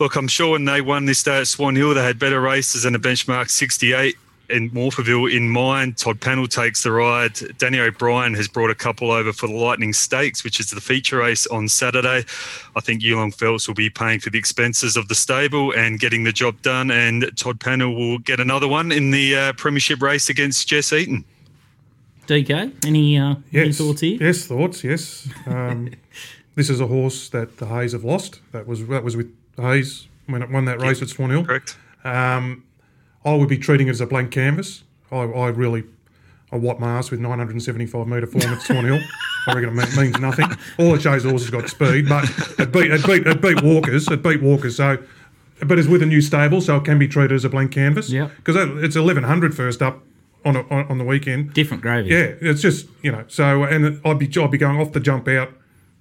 Look, I'm sure when they won this day at Swan Hill, they had better races and a benchmark 68 in Morphettville in mind. Todd Pannell takes the ride. Danny O'Brien has brought a couple over for the Lightning Stakes, which is the feature race on Saturday. I think Yulong Phelps will be paying for the expenses of the stable and getting the job done. And Todd Pannell will get another one in the uh, Premiership race against Jess Eaton. DK, any uh, any thoughts here? Yes, thoughts. Yes. Um, <laughs> this is a horse that the Hayes have lost. That was that was with Hayes when it won that race at Swan Hill. Correct. Um, I would be treating it as a blank canvas. I, I really a Watt Mars with 975 metre form at Swan Hill. I reckon it means nothing. All it shows the horse has got speed, but it beat it beat it beat Walkers. It beat Walkers. So, but it's with a new stable, so it can be treated as a blank canvas. Yeah. Because it's 1100 first up on a, on, the weekend. Different gravy. Yeah, it's just you know. So and I'd be I'd be going off the jump out,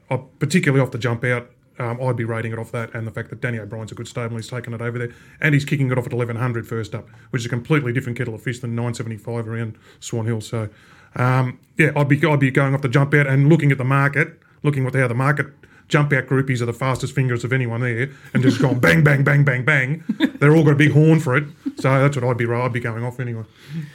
uh, particularly off the jump out. Um, I'd be rating it off that and the fact that Danny O'Brien's a good stable. He's taken it over there and he's kicking it off at 1100 first up, which is a completely different kettle of fish than 975 around Swan Hill. So um, yeah, I'd be I'd be going off the jump out and looking at the market, looking at how the market jump out groupies are the fastest fingers of anyone there, and just gone bang bang bang bang bang. They're all got a big horn for it. So that's what I'd be I'd be going off anyway.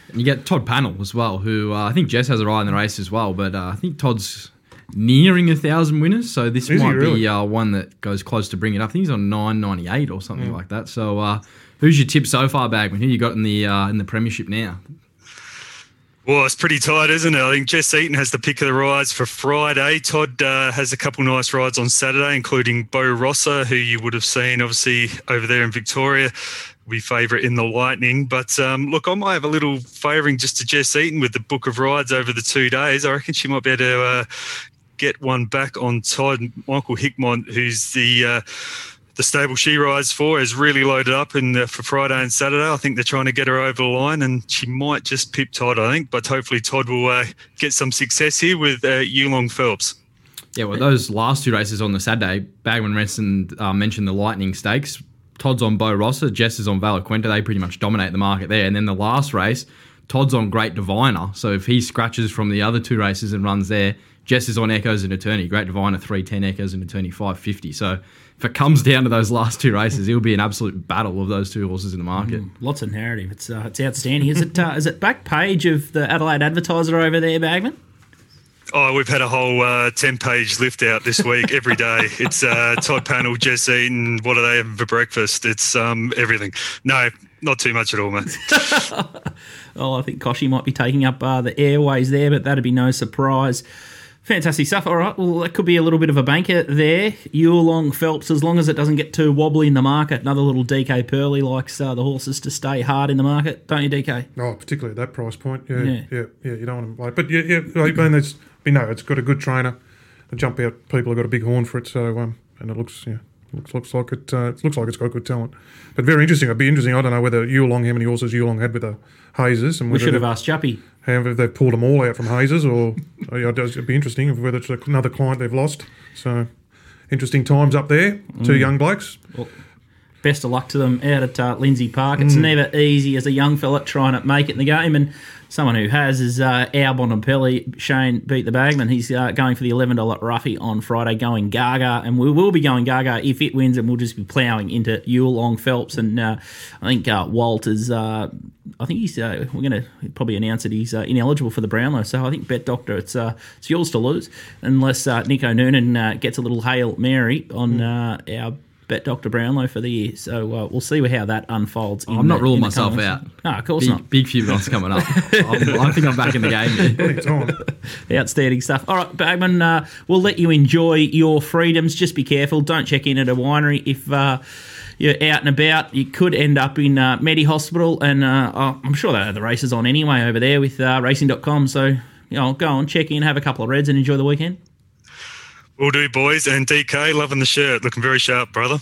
And you get Todd Pannell as well, who uh, I think Jess has a eye in the race as well, but uh, I think Todd's nearing a thousand winners, so this Is might really? be uh, one that goes close to bringing it up. I think he's on nine ninety eight or something like that. So, uh, who's your tip so far, Bagman? Who you got in the uh, in the Premiership now? Well, it's pretty tight, isn't it? I think Jess Eaton has the pick of the rides for Friday. Todd uh, has a couple nice rides on Saturday, including Bo Rosser, who you would have seen obviously over there in Victoria. We favourite in the Lightning. But um, look, I might have a little favouring just to Jess Eaton with the book of rides over the two days. I reckon she might be able to uh, get one back on Todd. Michael Hickmott, who's the uh, the stable she rides for, is really loaded up in the, for Friday and Saturday. I think they're trying to get her over the line, and she might just pip Todd. I think, but hopefully Todd will uh, get some success here with uh, Yulong Phelps. Yeah, well, those last two races on the Saturday, Bagman Renson uh, mentioned the Lightning Stakes. Todd's on Bo Rosser, Jess is on Valaquenta. They pretty much dominate the market there. And then the last race, Todd's on Great Diviner. So if he scratches from the other two races and runs there, Jess is on Echoes and Attorney. Great Diviner 310, Echoes and Attorney 550. So if it comes down to those last two races, it'll be an absolute battle of those two horses in the market. Lots of narrative. It's uh, it's outstanding. Is it uh, is it back page of the Adelaide Advertiser over there, Bagman? Oh, we've had a whole uh, 10 page lift out this week every day. <laughs> It's uh, Todd Pannell, Jess Eaton, what are they having for breakfast? It's um, everything. No, not too much at all, mate. <laughs> Oh, I think Koshy might be taking up uh, the airways there, but that'd be no surprise. Fantastic stuff. All right, well, that could be a little bit of a banker there. Yulong Phelps, as long as it doesn't get too wobbly in the market. Another little DK Pearly likes uh, the horses to stay hard in the market, don't you, DK? Oh, particularly at that price point. Yeah, Yeah. yeah, yeah. you don't want to wait. But yeah, yeah. I mean, there's, you know, it's got a good trainer. The jump out people have got a big horn for it. So, um, and it looks, yeah, looks looks like it. Uh, it looks like it's got good talent. But very interesting. It'd be interesting. I don't know whether Yulong, how many horses Yulong had with the hazers, and We should have asked Juppy. How if they've pulled them all out from Hazes, or <laughs> oh, it'd be interesting whether it's another client they've lost. So, interesting times up there. Two Mm. young blokes. Best of luck to them out at uh, Lindsay Park. It's never easy as a young fella trying to make it in the game, and someone who has is uh, Albon and Pelly. Shane beat the bagman. He's uh, going for the eleven dollar roughie on Friday, going Gaga, and we will be going Gaga if it wins, and we'll just be ploughing into Yulong Phelps, and uh, I think uh, Walt is. Uh, I think he's. Uh, we're going to probably announce that he's uh, ineligible for the Brownlow. So I think Bet Doctor, it's it's yours to lose unless Nico Noonan gets a little hail mary on our Bet Dr. Brownlow for the year. So uh, we'll see how that unfolds. in I'm not the- ruling in myself out. No, of course Big, not. big few months coming up. I'm, I think I'm back in the game here. Plenty of time. Outstanding stuff. All right, Bagman, uh, we'll let you enjoy your freedoms. Just be careful. Don't check in at a winery if. Uh, you're out and about, you could end up in uh, Medi Hospital, and uh, oh, I'm sure they have the races on anyway over there with uh, racing.com. So, you know, go on, check in, have a couple of reds, and enjoy the weekend. Will do, boys. And DK, loving the shirt. Looking very sharp, brother.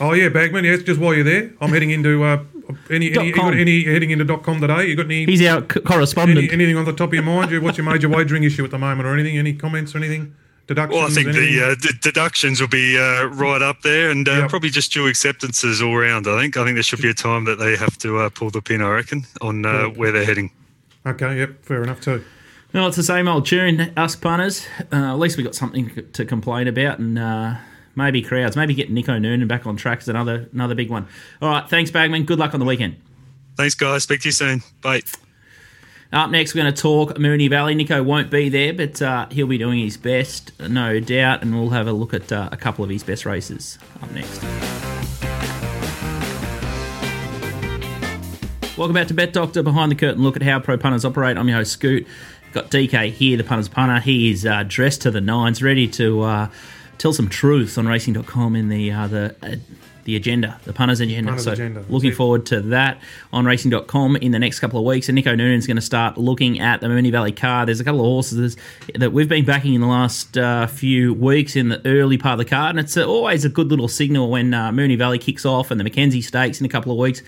Oh yeah, Bagman. Yes, just while you're there, I'm heading into uh, any any, you got any heading into dot com today. You got any, He's our c- correspondent. any anything on the top of your mind? You- What's your major wagering issue at the moment, or anything? Any comments or anything? Deductions? Well, I think anything? the uh, d- deductions will be uh, right up there, and uh, Yep. probably just due acceptances all round. I think. I think there should be a time that they have to uh, pull the pin. I reckon on uh, where they're heading. okay. Yep, fair enough too. Well, it's the same old tune, us punters. Uh, at least we got something to complain about, and uh, maybe crowds. Maybe get Nico Noonan back on track is another another big one. All right, thanks, Bagman. Good luck on the weekend. Thanks, guys. Speak to you soon. Bye. Up next, we're going to talk Moonee Valley. Nico won't be there, but uh, he'll be doing his best, no doubt, and we'll have a look at uh, a couple of his best races up next. Welcome back to Bet Doctor Behind the Curtain. Look at how pro punters operate. I'm your host, Scoot. Got DK here, the punter's punter. He is uh, dressed to the nines, ready to uh, tell some truths on racing.com in the uh, the uh, the agenda, the punter's agenda. Punter's so agenda, looking forward to that on racing.com in the next couple of weeks. And Nico Noonan's going to start looking at the Moonee Valley card. There's a couple of horses that we've been backing in the last uh, few weeks in the early part of the card. And it's always a good little signal when uh, Moonee Valley kicks off and the Mackenzie Stakes in a couple of weeks.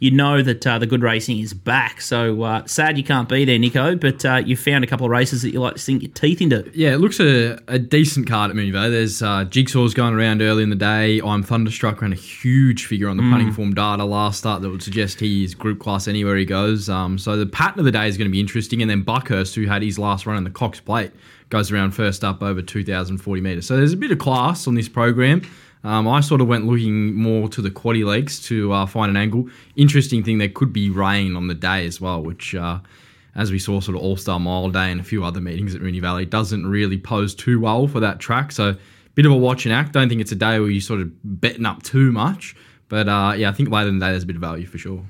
You know that uh, the good racing is back. So uh, sad you can't be there, Nico, but uh, you found a couple of races that you like to sink your teeth into. Yeah, it looks a, a decent card at Moonee Valley. There's uh, Jigsaw's going around early in the day. I'm Thunderstruck ran a huge figure on the punting form data last start that would suggest he is group class anywhere he goes. Um, so the pattern of the day is going to be interesting. And then Buckhurst, who had his last run in the Cox Plate, goes around first up over 2,040 metres. So there's a bit of class on this program. Um, I sort of went looking more to the quaddy legs to uh, find an angle. Interesting thing, there could be rain on the day as well, which, uh, as we saw, sort of All Star Mile Day and a few other meetings at Moonee Valley, doesn't really pose too well for that track. So, bit of a watch and act. Don't think it's a day where you sort of betting up too much. But uh, yeah, I think later in the day there's a bit of value for sure.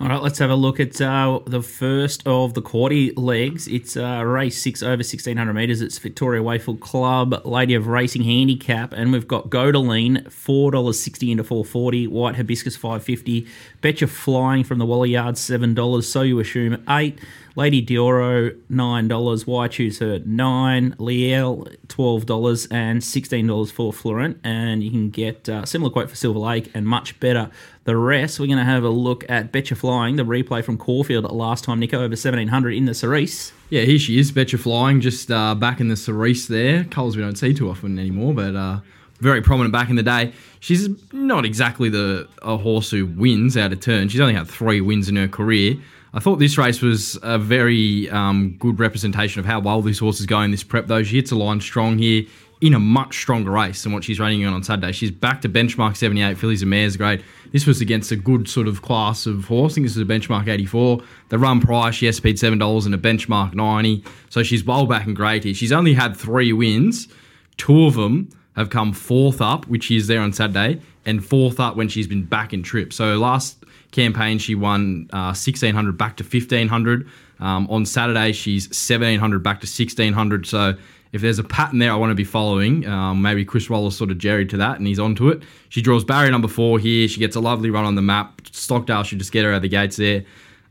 All right, let's have a look at uh, the first of the quarter legs. It's uh, race six over 1600 metres. It's Victoria Wayfield Club Lady of Racing Handicap, and we've got Godaline $4.60 into 440 White Hibiscus 550 Betcha Flying from the Wally Yard $7. So you assume 8 Lady Dioro nine dollars. Why choose her nine? Liel twelve dollars and sixteen dollars for Florent, and you can get uh, similar quote for Silver Lake and much better. The rest we're going to have a look at Betcha Flying, the replay from Caulfield last time. Nico over seventeen hundred in the Cerise. Yeah, here she is, Betcha Flying, just uh, back in the Cerise there. Colours we don't see too often anymore, but uh, very prominent back in the day. She's not exactly the a horse who wins out of turn. She's only had three wins in her career. I thought this race was a very um, good representation of how well this horse is going this prep, though. She hits a line strong here in a much stronger race than what she's running on on Saturday. She's back to benchmark 78 fillies and mares grade. This was against a good sort of class of horse. I think this is a benchmark 84. The run price, she paid $7 and a benchmark 90. So she's well back in grade here. She's only had three wins. Two of them have come fourth up, which she is there on Saturday, and fourth up when she's been back in trip. So last campaign, she won uh, 1600 back to 1500. Um, on Saturday, she's 1700 back to 1600. So if there's a pattern there I want to be following, um, maybe Chris Waller sort of jerried to that and he's onto it. She draws barrier number four here. She gets a lovely run on the map. Stockdale should just get her out of the gates there.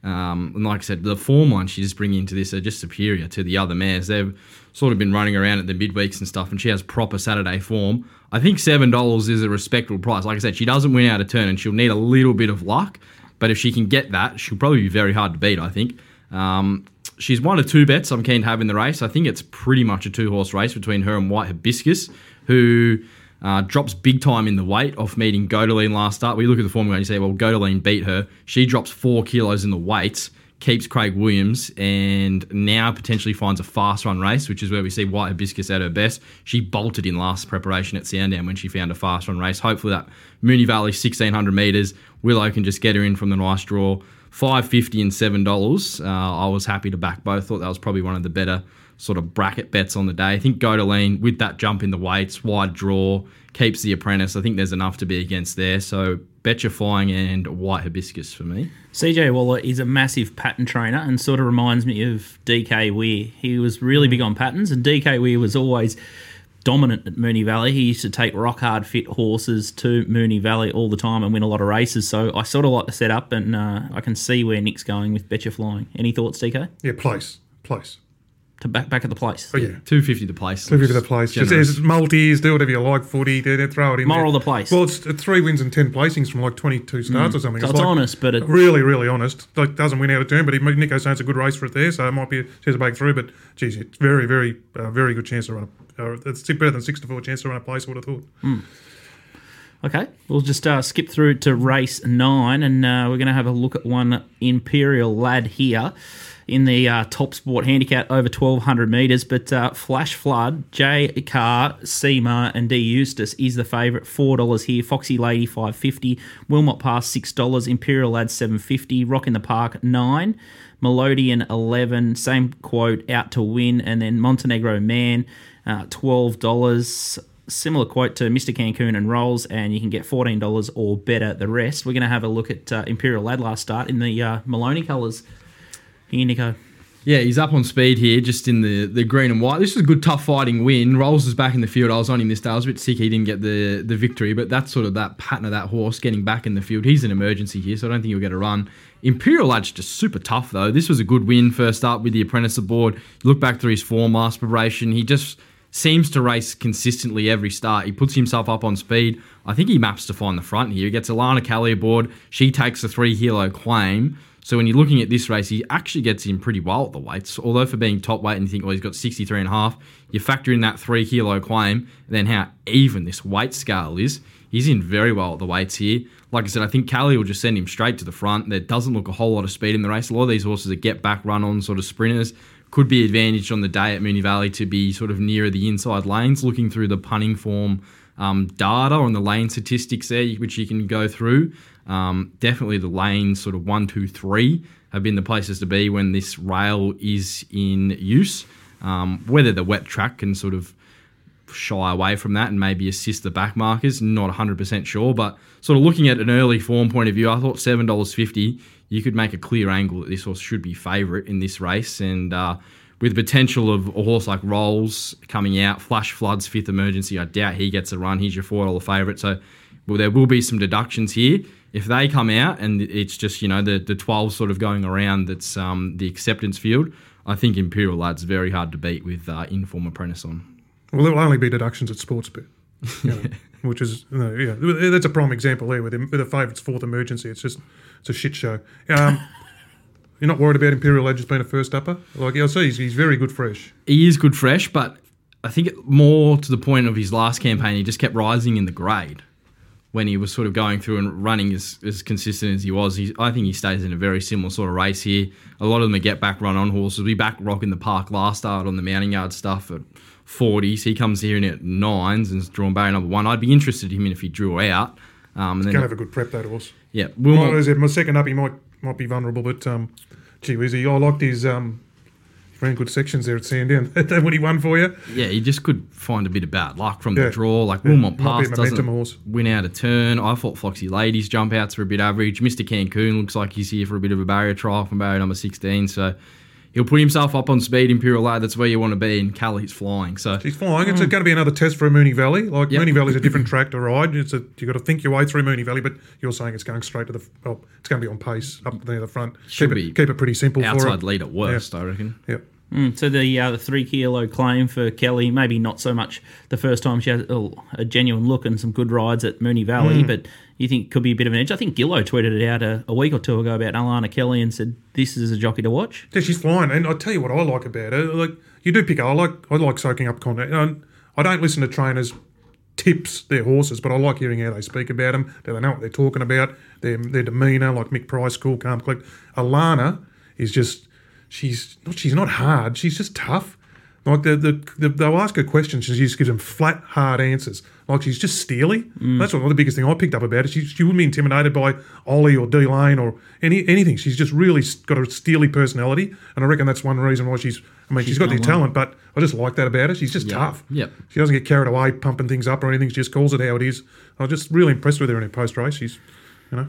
Um, and like I said, the form line she's bringing into this are just superior to the other mares. They've sort of been running around at the midweeks and stuff, and she has proper Saturday form. I think seven dollars is a respectable price. Like I said, she doesn't win out of turn, and she'll need a little bit of luck. But if she can get that, she'll probably be very hard to beat. I think. Um, she's one of two bets I'm keen to have in the race. I think it's pretty much a two horse race between her and White Hibiscus, who uh, drops big time in the weight off meeting Godeline last start. We look at the formula and you say, well, Godeline beat her. She drops four kilos in the weight, keeps Craig Williams, and now potentially finds a fast run race, which is where we see White Hibiscus at her best. She bolted in last preparation at Sandown when she found a fast run race. Hopefully that Moonee Valley 1600 metres, Willow can just get her in from the nice draw. Five fifty and seven dollars. Uh, I was happy to back both. Thought that was probably one of the better sort of bracket bets on the day. I think Godeline with that jump in the weights, wide draw, keeps the apprentice. I think there's enough to be against there. So Betcha Flying and White Hibiscus for me. CJ Waller is a massive pattern trainer and sort of reminds me of DK Weir. He was really big on patterns, and DK Weir was always dominant at Moonee Valley. He used to take rock hard fit horses to Moonee Valley all the time and win a lot of races. So I sort of like the setup, and uh, I can see where Nick's going with Betcha Flying. Any thoughts, DK? Yeah, place, place. To back back at the place. Oh yeah, Two fifty to place. Two fifty the place. Just, Generous. it's multis, do whatever you like. Footy, do it, throw it in. Moral there. the place. Well, it's uh, three wins and ten placings from like twenty-two starts or something. So it's like- honest, but it- really, really honest. Like doesn't win out of turn, but he, Nico's saying it's a good race for it there, so it might be a chance to break through. But geez, it's very, very, uh, very good chance to run. A, uh, it's better than six to four chance to run a place. I would have thought. Okay, we'll just uh, skip through to race nine, and uh, we're going to have a look at one Imperial Lad here in the uh, top sport handicap over 1200 metres. But uh, Flash Flood, J Carr, Seema, and D Eustace is the favourite. $4 here. Foxy Lady, 550 Wilmot Pass, $6. Imperial Lad, 750 Rock in the Park, 9 Melodian, 11 Same quote, out to win. And then Montenegro Man, uh, $12 similar quote to Mr. Cancun and Rolls, and you can get $14 or better the rest. We're going to have a look at uh, Imperial Lad last start in the uh, Maloney colours. Nico. Yeah, he's up on speed here, just in the, the green and white. This was a good, tough fighting win. Rolls is back in the field. I was on him this day. I was a bit sick he didn't get the, the victory, but that's sort of that pattern of that horse getting back in the field. He's an emergency here, so I don't think he'll get a run. Imperial Lad's just super tough, though. This was a good win first up with the apprentice aboard. Look back through his form, last preparation. He just seems to race consistently every start. He puts himself up on speed. I think he maps to find the front here. He gets Alana Kelly aboard. She takes the three kilo claim. So when you're looking at this race, he actually gets in pretty well at the weights. Although for being top weight and you think, well, he's got 63 and a half, you factor in that three kilo claim, and then how even this weight scale is, he's in very well at the weights here. Like I said, I think Callie will just send him straight to the front. There doesn't look a whole lot of speed in the race. A lot of these horses that get back run on sort of sprinters could be advantaged on the day at Moonee Valley to be sort of nearer the inside lanes, looking through the punting form um, data on the lane statistics there, which you can go through. Um, definitely the lanes sort of one, two, three have been the places to be when this rail is in use. Um, whether the wet track can sort of shy away from that and maybe assist the back markers, not 100% sure. But sort of looking at an early form point of view, I thought $7.50, you could make a clear angle that this horse should be favourite in this race. And uh, with the potential of a horse like Rolls coming out, Flash Floods, fifth emergency, I doubt he gets a run. He's your $4 favourite. So well, there will be some deductions here. If they come out and it's just you know the the 12 sort of going around, that's um, the acceptance field. I think Imperial Lad's very hard to beat with uh, inform apprentice on. Well, there will only be deductions at Sportsbet, <laughs> you know, which is you know, yeah, that's a prime example there with with a favourites fourth emergency. It's just it's a shit show. Um, <laughs> you're not worried about Imperial Lad just being a first upper? Like I see, he's, he's very good fresh. He is good fresh, but I think more to the point of his last campaign, he just kept rising in the grade when he was sort of going through and running as, as consistent as he was. He, I think he stays in a very similar sort of race here. A lot of them are get back run on horses. We back rocking the park last start on the mounting yard stuff at 40s. He comes here in at nines and is drawn barrier number one. I'd be interested in him if he drew out. Um, and then, Can have a good prep that horse. yeah, Might, Wilmot, said, my second up, he might might be vulnerable, but um, gee whiz, I liked his um, ran good sections there at Sandown. <laughs> that when he won for you, yeah, he just could find a bit of bad luck from Yeah. the draw. Like Yeah, Wilmot might be a Pass doesn't horse. win out a turn. I thought Foxy Ladies jump outs were a bit average. Mr. Cancun looks like he's here for a bit of a barrier trial from barrier number 16. So he'll put himself up on speed. Imperial Lad, that's where you want to be. And Cal, he's flying. So he's flying. It's hmm. going to be another test for Moonee Valley. Like Yep. Moonee Valley's a different track to ride. It's a you got to think your way through Moonee Valley, but you're saying it's going straight to the well, it's going to be on pace up near the front. Should keep be it, keep it pretty simple for outside it. lead at worst, I reckon. Yep. Mm, so the uh, the three kilo claim for Kelly, maybe not so much the first time she had oh, a genuine look and some good rides at Moonee Valley, but you think could be a bit of an edge. I think Gillo tweeted it out a, a week or two ago about Alana Kelly and said this is a jockey to watch. Yeah, she's flying, and I tell you what I like about her. Like you do pick. I like I like soaking up content. And I don't listen to trainers tips their horses, but I like hearing how they speak about them. Do they know what they're talking about? Their their demeanour, like Mick Price, cool, calm, collect. Alana is just she's not she's not hard. She's just tough. Like the, the, the they'll ask her questions, and she just gives them flat, hard answers. Like she's just steely. Mm. That's what the biggest thing I picked up about her. She, she wouldn't be intimidated by Ollie or D Lane or any anything. She's just really got a steely personality, and I reckon that's one reason why she's. I mean, she's got the talent, but I just like that about her. She's just tough. Yep. She doesn't get carried away pumping things up or anything. She just calls it how it is. I was just really impressed with her in her post race. She's, you know,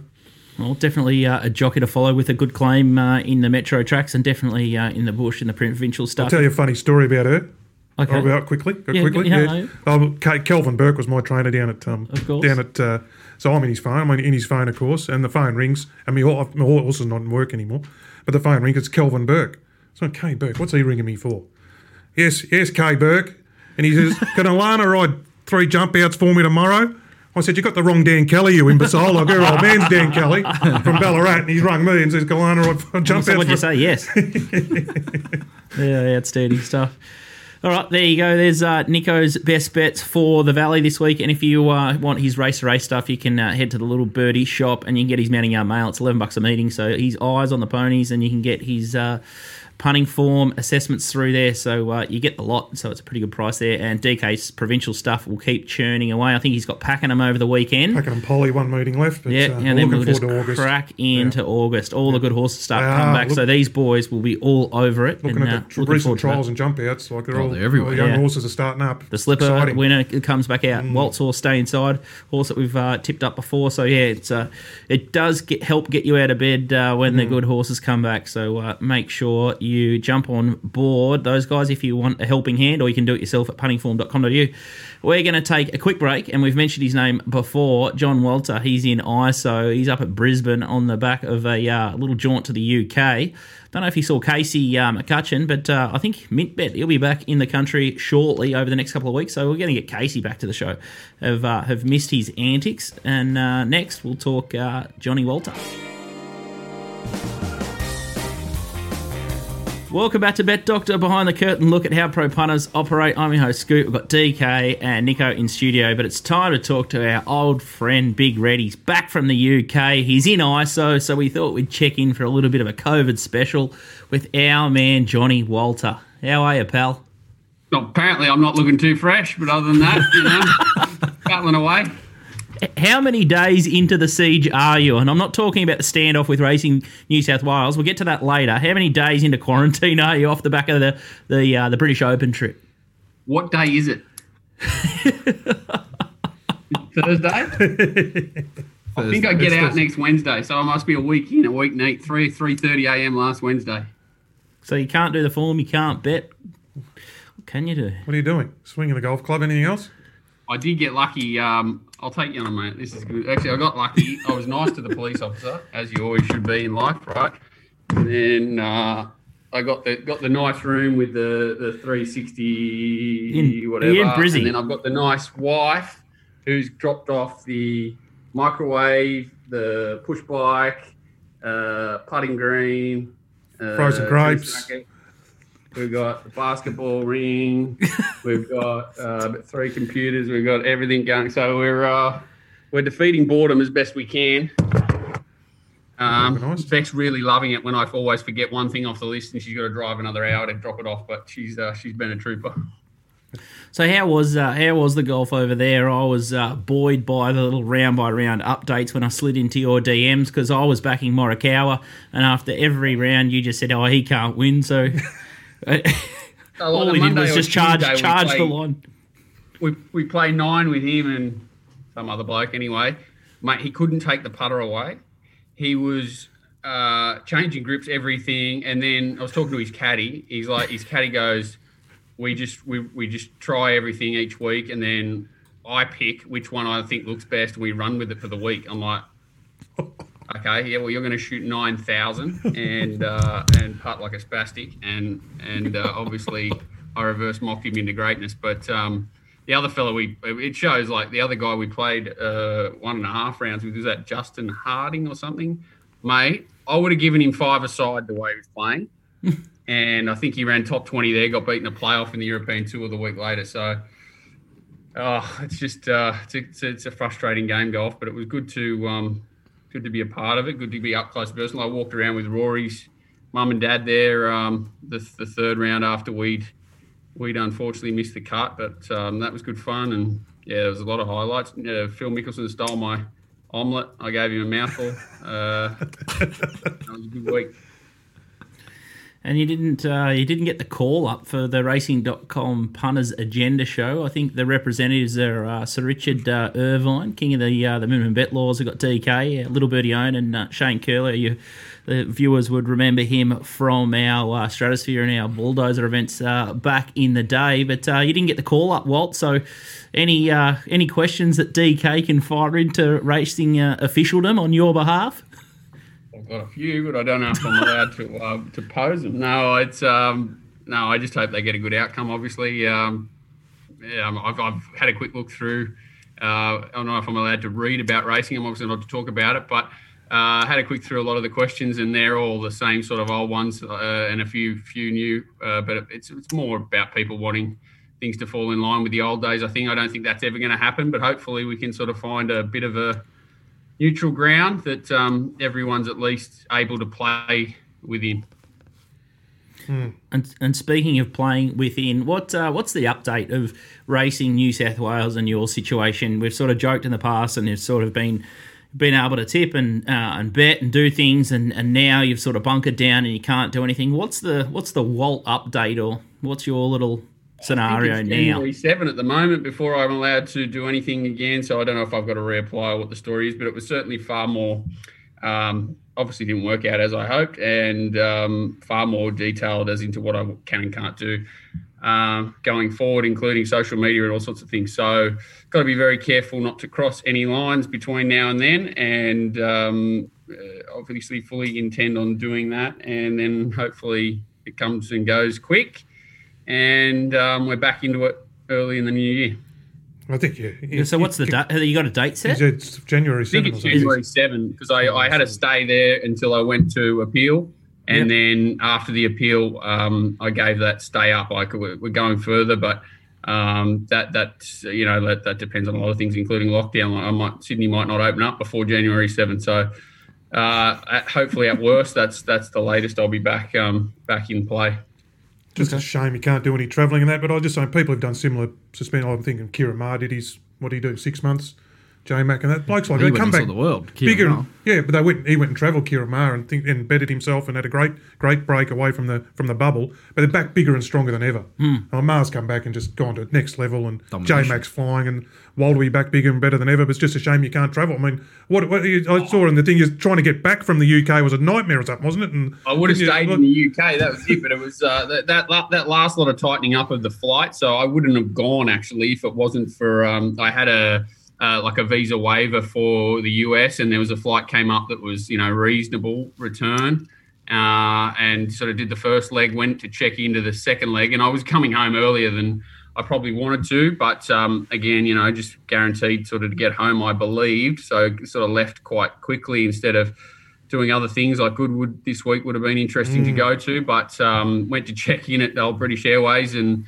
Well, definitely uh, a jockey to follow with a good claim uh, in the metro tracks and definitely uh, in the bush in the provincial stuff. I'll tell you a funny story about her. Okay. Oh, about quickly, Yeah, quickly. yeah, Um, Ke- Kelvin Burke was my trainer down at um, Of course. down at. Uh, so I'm in his phone. I'm in his phone, of course, and the phone rings. And my, my horse is not in work anymore, but the phone rings. It's Kelvin Burke. So K Burke, what's he ringing me for? Yes, yes, K Burke. And he says, "Can Alana ride three jump outs for me tomorrow?" I said, "You got the wrong Dan Kelly, you imbecile! Like her old man's Dan <laughs> Kelly from Ballarat, and he's rung me and says, "Can Alana ride jump So outs?" what'd you say? Yes. <laughs> yeah, outstanding stuff. All right, there you go. There's uh, Nico's best bets for the Valley this week. And if you uh, want his race to race stuff, you can uh, head to the little birdie shop and you can get his mounting yard mail. It's 11 bucks a meeting. So he's eyes on the ponies and you can get his uh, punting form assessments through there. So uh, you get the lot. So it's a pretty good price there. And DK's provincial stuff will keep churning away. I think he's got Pakenham over the weekend. Packing and Polly, one meeting left. But, Yeah, uh, and I'm then looking we'll just forward to August. crack into August. All the good horses start They to come back. Look- so these boys will be all over it. Looking and, at uh, the tr- looking recent forward to that. trials and jump outs, like they're Oh, all, they're everywhere. all the young Yeah. horses are starting up. The slipper Exciting. winner comes back out. Waltz horse stay inside. Horse that we've uh, tipped up before. So yeah, it's uh, it does get help get you out of bed uh, when the good horses come back. So uh, make sure you jump on board those guys if you want a helping hand, or you can do it yourself at puntingform.com.au. We're going to take a quick break, and we've mentioned his name before, John Walter. He's in ISO. He's up at Brisbane on the back of a uh, little jaunt to the UK. Don't know if you saw Casey uh, McCutcheon, but uh, I think Mintbet he'll be back in the country shortly over the next couple of weeks. So we're going to get Casey back to the show. Have uh, have missed his antics, and uh, next we'll talk uh, Johnny Walter. Welcome back to Bet Doctor Behind the Curtain. Look at how pro punters operate. I'm your host, Scoot. We've got DK and Nico in studio, but it's time to talk to our old friend, Big Red. He's back from the UK. He's in ISO, so we thought we'd check in for a little bit of a COVID special with our man, Johnny Walter. How are you, pal? Well, apparently, I'm not looking too fresh, but other than that, you know, <laughs> battling away. How many days into the siege are you? And I'm not talking about the standoff with Racing New South Wales. We'll get to that later. How many days into quarantine are you off the back of the the uh, the British Open trip? What day is it? <laughs> Thursday. I think I get out next Wednesday, so I must be a week in, a week neat. Three three thirty a.m. last Wednesday. So you can't do the form, you can't bet. What can you do? What are you doing? Swinging the golf club? Anything else? I did get lucky. Um, I'll take you on a minute. This is good. Actually, I got lucky. I was nice to the police officer, as you always should be in life, right? And then uh, I got the got the nice room with the the 360 In- whatever, in Brizzy. and then I've got the nice wife who's dropped off the microwave, the push bike, uh, putting green, uh, Frozen grapes. We've got the basketball ring. <laughs> We've got uh, three computers. We've got everything going. So we're uh, we're defeating boredom as best we can. Um, Organised. Beck's really loving it when I always forget one thing off the list and she's got to drive another hour to drop it off. But she's uh, she's been a trooper. So how was uh, how was the golf over there? I was uh, buoyed by the little round by round updates when I slid into your DMs because I was backing Morikawa, and after every round you just said, "Oh, he can't win." So <laughs> So, <laughs> all we did was just charge Tuesday, charge the play- line. we we play nine with him and some other bloke anyway. Mate, he couldn't take the putter away. He was uh, changing grips, everything, and then I was talking to his caddy. He's like, his caddy goes, "We just we we just try everything each week, and then I pick which one I think looks best, and we run with it for the week." I'm like. Okay, yeah, well, you're going to shoot nine thousand and uh, and putt like a spastic, and and uh, obviously I reverse mocked him into greatness. But um, the other fellow, we it shows like the other guy we played uh, one and a half rounds with was that Justin Harding or something, mate. I would have given him five aside the way he was playing, <laughs> and I think he ran top twenty there. Got beaten a playoff in the European Tour the week later. So. Oh, it's just uh, it's, a, it's, a, it's a frustrating game golf, but it was good to um, good to be a part of it. Good to be up close personal. I walked around with Rory's mum and dad there um, the, the third round after we'd we'd unfortunately missed the cut, but um, that was good fun. And yeah, there was a lot of highlights. Phil Mickelson stole my omelette. I gave him a mouthful. Uh, <laughs> that was a good week. And you didn't uh, you didn't get the call up for the Racing.com punters agenda show. I think the representatives are uh, Sir Richard uh, Irvine, king of the uh, the minimum bet laws. We've got DK, uh, Little Birdie Owen, and uh, Shane Curler. You, the viewers would remember him from our Stratosphere and our Bulldozer events back in the day. But you didn't get the call up, Walt. So any any questions that DK can fire into racing officialdom on your behalf? I've got a few, but I don't know if I'm allowed to uh, to pose them. No, it's um, no. I just hope they get a good outcome. Obviously, um, yeah, I've, I've had a quick look through. Uh, I don't know if I'm allowed to read about racing. I'm obviously not to talk about it, but uh, had a quick through a lot of the questions, and they're all the same sort of old ones, uh, and a few few new. Uh, but it's it's more about people wanting things to fall in line with the old days. I think I don't think that's ever going to happen, but hopefully we can sort of find a bit of a neutral ground that um, everyone's at least able to play within. And, and speaking of playing within, what uh, what's the update of racing New South Wales and your situation? We've sort of joked in the past, and you've sort of been been able to tip and uh, and bet and do things, and, and now you've sort of bunkered down and you can't do anything. What's the what's the Walt update, or what's your little scenario now? January 7 at the moment before I'm allowed to do anything again. So I don't know if I've got to reapply or what the story is, but it was certainly far more, um, obviously didn't work out as I hoped, and um, far more detailed as into what I can and can't do um, going forward, including social media and all sorts of things. So got to be very careful not to cross any lines between now and then, and um, uh, obviously fully intend on doing that, and then hopefully it comes and goes quick and um, we're back into it early in the new year. I think yeah. Yeah, so what's the date? Have you got a date He set? said it's January I think 7th. it's January 7 because I, I had to stay there until I went to appeal. And then after the appeal, um, I gave that stay up. I could, we're going further, but um, that that you know that, that depends on a lot of things, including lockdown. I might Sydney might not open up before January 7. So uh, at, hopefully, at worst, that's that's the latest I'll be back um, back in play. Just a shame you can't do any travelling and that. But I just say people have done similar suspend. I'm thinking Kieran Maher did his what did he do six months J Mac and that blokes like He they went come and saw back the world, Kieran bigger. Maher. Yeah, but they went. He went and travelled Kieran Maher and think, and bettered himself and had a great great break away from the from the bubble. But they're back bigger and stronger than ever. Mm. Maher's come back and just gone to next level, and J Domination. Mac's flying, and Waldeby back bigger and better than ever. But it's just a shame you can't travel. I mean, what, what you- I saw in the thing is trying to get back from the UK was a nightmare or something, wasn't it? And I would have you- stayed in the UK. That was it. But it was uh, that, that that last lot of tightening up of the flight. So I wouldn't have gone actually if it wasn't for um, I had a uh, like a visa waiver for the US, and there was a flight came up that was you know reasonable return. Uh, and sort of did the first leg, went to check into the second leg, and I was coming home earlier than I probably wanted to, but um, again, you know, just guaranteed sort of to get home, I believed. So sort of left quite quickly instead of doing other things like Goodwood this week would have been interesting to go to, but um, went to check in at the old British Airways. And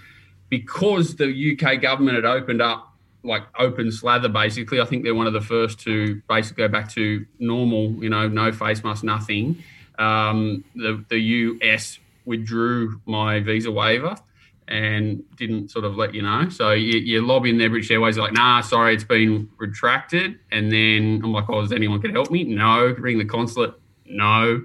because the UK government had opened up, like open slather basically, I think they're one of the first to basically go back to normal, you know, no face mask, nothing. Um, the, the US withdrew my visa waiver and didn't sort of let you know. So you, you're lobbying their British Airways, like, nah, sorry, it's been retracted. And then I'm like, oh, does anyone could help me? No. Ring the consulate? No.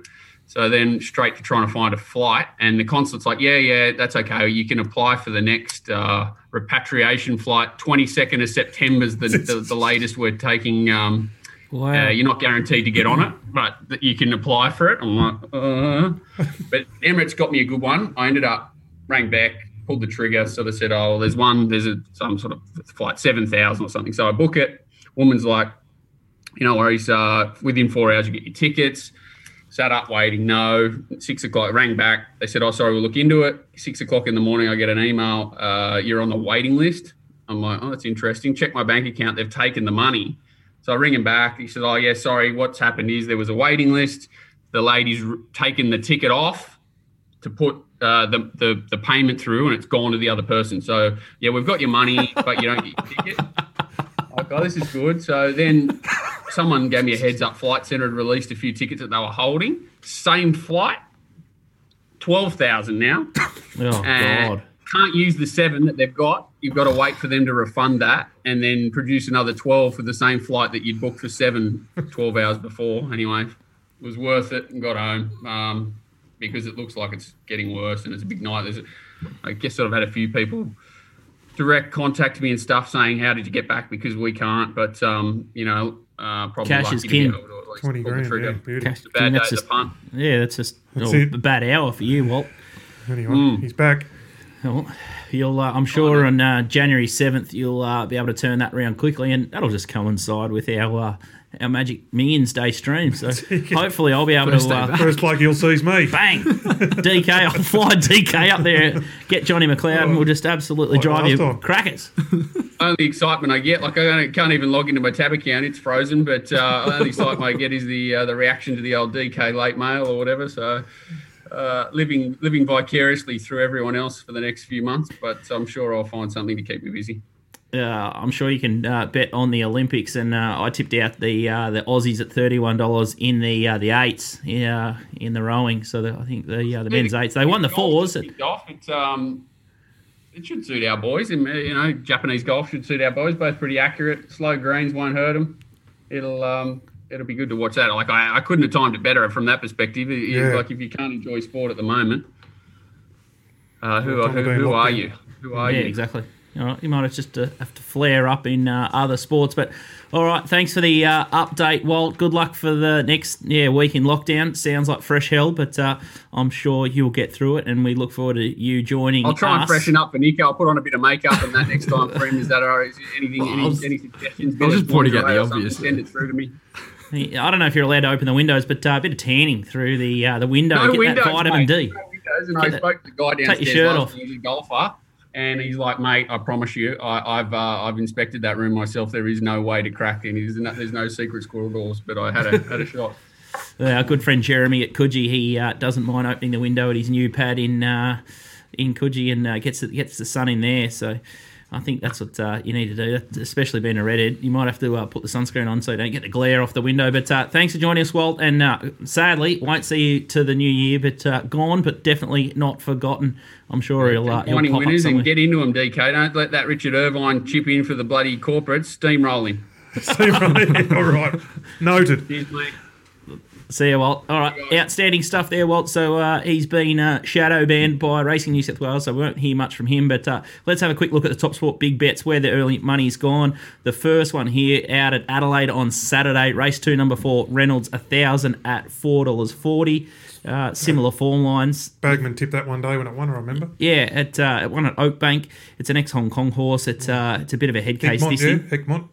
So then straight to trying to find a flight. And the consulate's like, yeah, yeah, that's okay. You can apply for the next uh, repatriation flight. 22nd of September is the, the, the <laughs> latest we're taking. Um, Wow. uh, you're not guaranteed to get on it, but you can apply for it. I'm like, uh. <laughs> but Emirates got me a good one. I ended up rang back, pulled the trigger, sort of said, "Oh, there's one, there's a some sort of flight seven thousand or something." So I book it. Woman's like, "You know, worries. Uh, within four hours, you get your tickets." Sat up waiting. No, six o'clock. Rang back. They said, "Oh, sorry, we'll look into it." Six o'clock in the morning, I get an email. Uh, you're on the waiting list. I'm like, "Oh, that's interesting." Check my bank account. They've taken the money. So I ring him back. He said, "Oh yeah, sorry. What's happened is there was a waiting list. The lady's taken the ticket off to put uh, the, the the payment through, and it's gone to the other person. So yeah, we've got your money, but you don't get your ticket." <laughs> Oh, this is good. So then someone gave me a heads up. Flight Centre had released a few tickets that they were holding. Same flight, twelve thousand now. <laughs> oh, Uh, God. can't use the seven that they've got. You've got to wait for them to refund that and then produce another 12 for the same flight that you'd booked for seven 12 hours before. Anyway, it was worth it and got home um, because it looks like it's getting worse and it's a big night. There's, I guess, sort of had a few people direct contact me and stuff saying, How did you get back? Because we can't. But, um, you know, uh, probably Cash lucky is to king. be able to at 20 pull the grand, trigger. yeah, beauty. Cash- It's a bad that's at just, the punt. yeah, that's just That's oh, a bad hour for you, Walt. Anyway, Hmm. he's back. Well, you'll, uh, I'm sure on uh, January 7th you'll uh, be able to turn that round quickly, and that'll just coincide with our uh, our Magic Millions Day stream. So hopefully I'll be able First to day uh, back. First bloke you'll see is me. bang DK. I'll fly DK up there, get Johnny McLeod, and we'll just absolutely Like drive you time. crackers. only excitement I get, like I can't even log into my tab account; it's frozen. But uh, the only excitement I get is the uh, the reaction to the old DK late mail or whatever. So, uh, living living vicariously through everyone else for the next few months. But I'm sure I'll find something to keep me busy. Uh, I'm sure you can uh, bet on the Olympics, and uh, I tipped out the uh, the Aussies at thirty one dollars in the uh, the eights uh, in the rowing. So the, I think the uh, the men's eights they won the fours. just off. It, um, it should suit our boys. You know, Japanese golf should suit our boys. Both pretty accurate. Slow greens won't hurt them. It'll um, it'll be good to watch that. Like I, I couldn't have timed it better from that perspective. It- Yeah. Like if you can't enjoy sport at the moment, uh, who, Well, who, who we're you? Who are yeah, you? exactly. All right, you might have just uh, have to flare up in uh, other sports, but all right. Thanks for the uh, update, Walt. Good luck for the next yeah week in lockdown. Sounds like fresh hell, but uh, I'm sure you'll get through it, and we look forward to you joining. I'll try and freshen up for Nico. I'll put on a bit of makeup and that next time for him. Is that all right? Is anything, Well, I any, was- any suggestions? I was just of pointing out the lingerie or something, obvious. Send it through to me. I don't know if you're allowed to open the windows, but uh, a bit of tanning through the uh, the window. No get windows, that vitamin mate. D. No windows. And Get I that- spoke to the guy your downstairs shirt last off. night, He's a golfer, and he's like, "Mate, I promise you, I, I've uh, I've inspected that room myself. There is no way to crack it. There's no, there's no secret squirrel doors, but I had a had a <laughs> shot." Our good friend Jeremy at Coogee, he uh, doesn't mind opening the window at his new pad in uh, in Coogee and uh, gets gets the sun in there. So I think that's what uh, you need to do, especially being a redhead. You might have to uh, put the sunscreen on so you don't get the glare off the window. But uh, thanks for joining us, Walt. And uh, sadly, won't see you to the new year, but uh, gone, but definitely not forgotten. I'm sure he'll, uh, he'll Finding pop winners somewhere. and get into them, DK. Don't let that Richard Irvine chip in for the bloody corporates. Steamrolling. See you right. All right. Noted. Cheers, mate. See you, Walt. All right, outstanding stuff there, Walt. So uh, he's been uh, shadow banned by Racing New South Wales, so we won't hear much from him. But uh, let's have a quick look at the top sport big bets where the early money's gone. The first one here out at Adelaide on Saturday, race two, number four, Reynolds a thousand at four dollars forty. Uh, similar form lines. Bagman tipped that one day when it won, I remember. Yeah, at uh, it won at Oakbank. It's an ex Hong Kong horse. It's uh, it's a bit of a head case. Hickmott, this yeah. thing.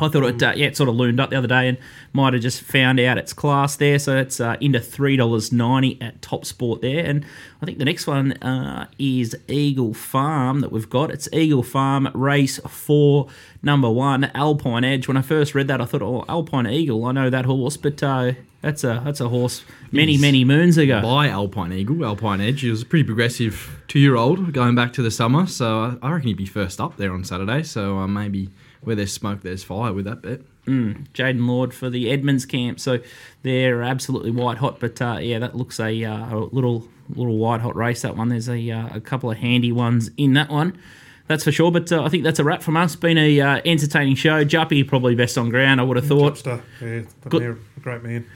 I thought it, uh, yeah, it sort of loomed up the other day and might have just found out its class there. So it's uh, into three dollars ninety at Top Sport there, and I think the next one uh, is Eagle Farm that we've got. It's Eagle Farm Race Four, number one, Alpine Edge. When I first read that, I thought, oh, Alpine Eagle, I know that horse, but uh, that's a that's a horse many Yes. many moons ago. by Alpine Eagle, Alpine Edge. He was a pretty progressive two-year-old going back to the summer, so I- I reckon he'd be first up there on Saturday. So uh, maybe where there's smoke, there's fire with that bet. Jaden Lord for the Edmonds camp. So they're absolutely white hot. But uh, yeah, that looks a, uh, a little little white hot race. That one. There's a, uh, a couple of handy ones in that one. That's for sure. But uh, I think that's a wrap from us. Been a uh, entertaining show. Juppy probably best on ground. I would have thought. Chopster. Yeah, the Good- mayor, a great man.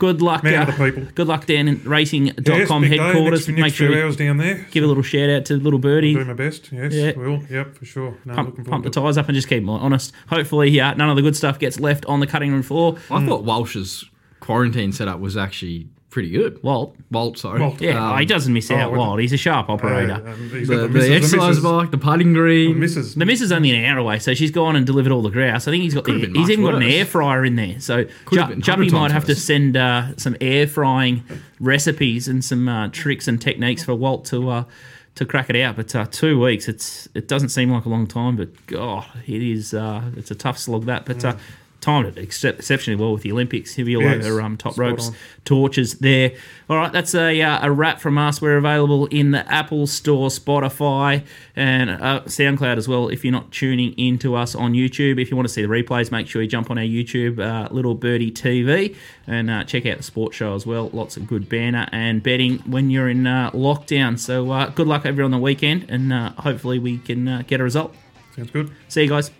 Good luck. Man uh, of the people. Good luck down in racing.com Yes, big day. headquarters. Next, Make sure few you hours down there. give a little shout out to little birdie. Do my best. Yes, Yeah. will. Yep, for sure. No, Pump, looking pump the to it. tyres up and just keep them honest. Hopefully, uh, none of the good stuff gets left on the cutting room floor. I thought Walsh's quarantine setup was actually pretty good. Walt, Walt, sorry. Walt. yeah, Um, he doesn't miss oh, out. with the- he's a sharp operator. Uh, um, he's The, the, exercise missus- bike, the putting green. Missus. The missus only an hour away, so she's gone and delivered all the grouse. I think he's got the, he's much even got an air fryer in there. So Could've Ju- been Juppy 100 might times have to send uh, some air frying recipes and some uh, tricks and techniques for Walt to uh, to crack it out. But uh, two weeks, it's it doesn't seem like a long time, but God, it is. Uh, it's a tough slog that, but. Uh, Timed it ex- exceptionally well with the Olympics. He'll be all Yes, over um, top ropes, on. torches there. All right, that's a, uh, a wrap from us. We're available in the Apple Store, Spotify, and uh, SoundCloud as well. If you're not tuning into us on YouTube, if you want to see the replays, make sure you jump on our YouTube, uh, Little Birdie TV, and uh, check out the sports show as well. Lots of good banner and betting when you're in uh, lockdown. So uh, good luck everyone on the weekend, and uh, hopefully we can uh, get a result. Sounds good. See you guys.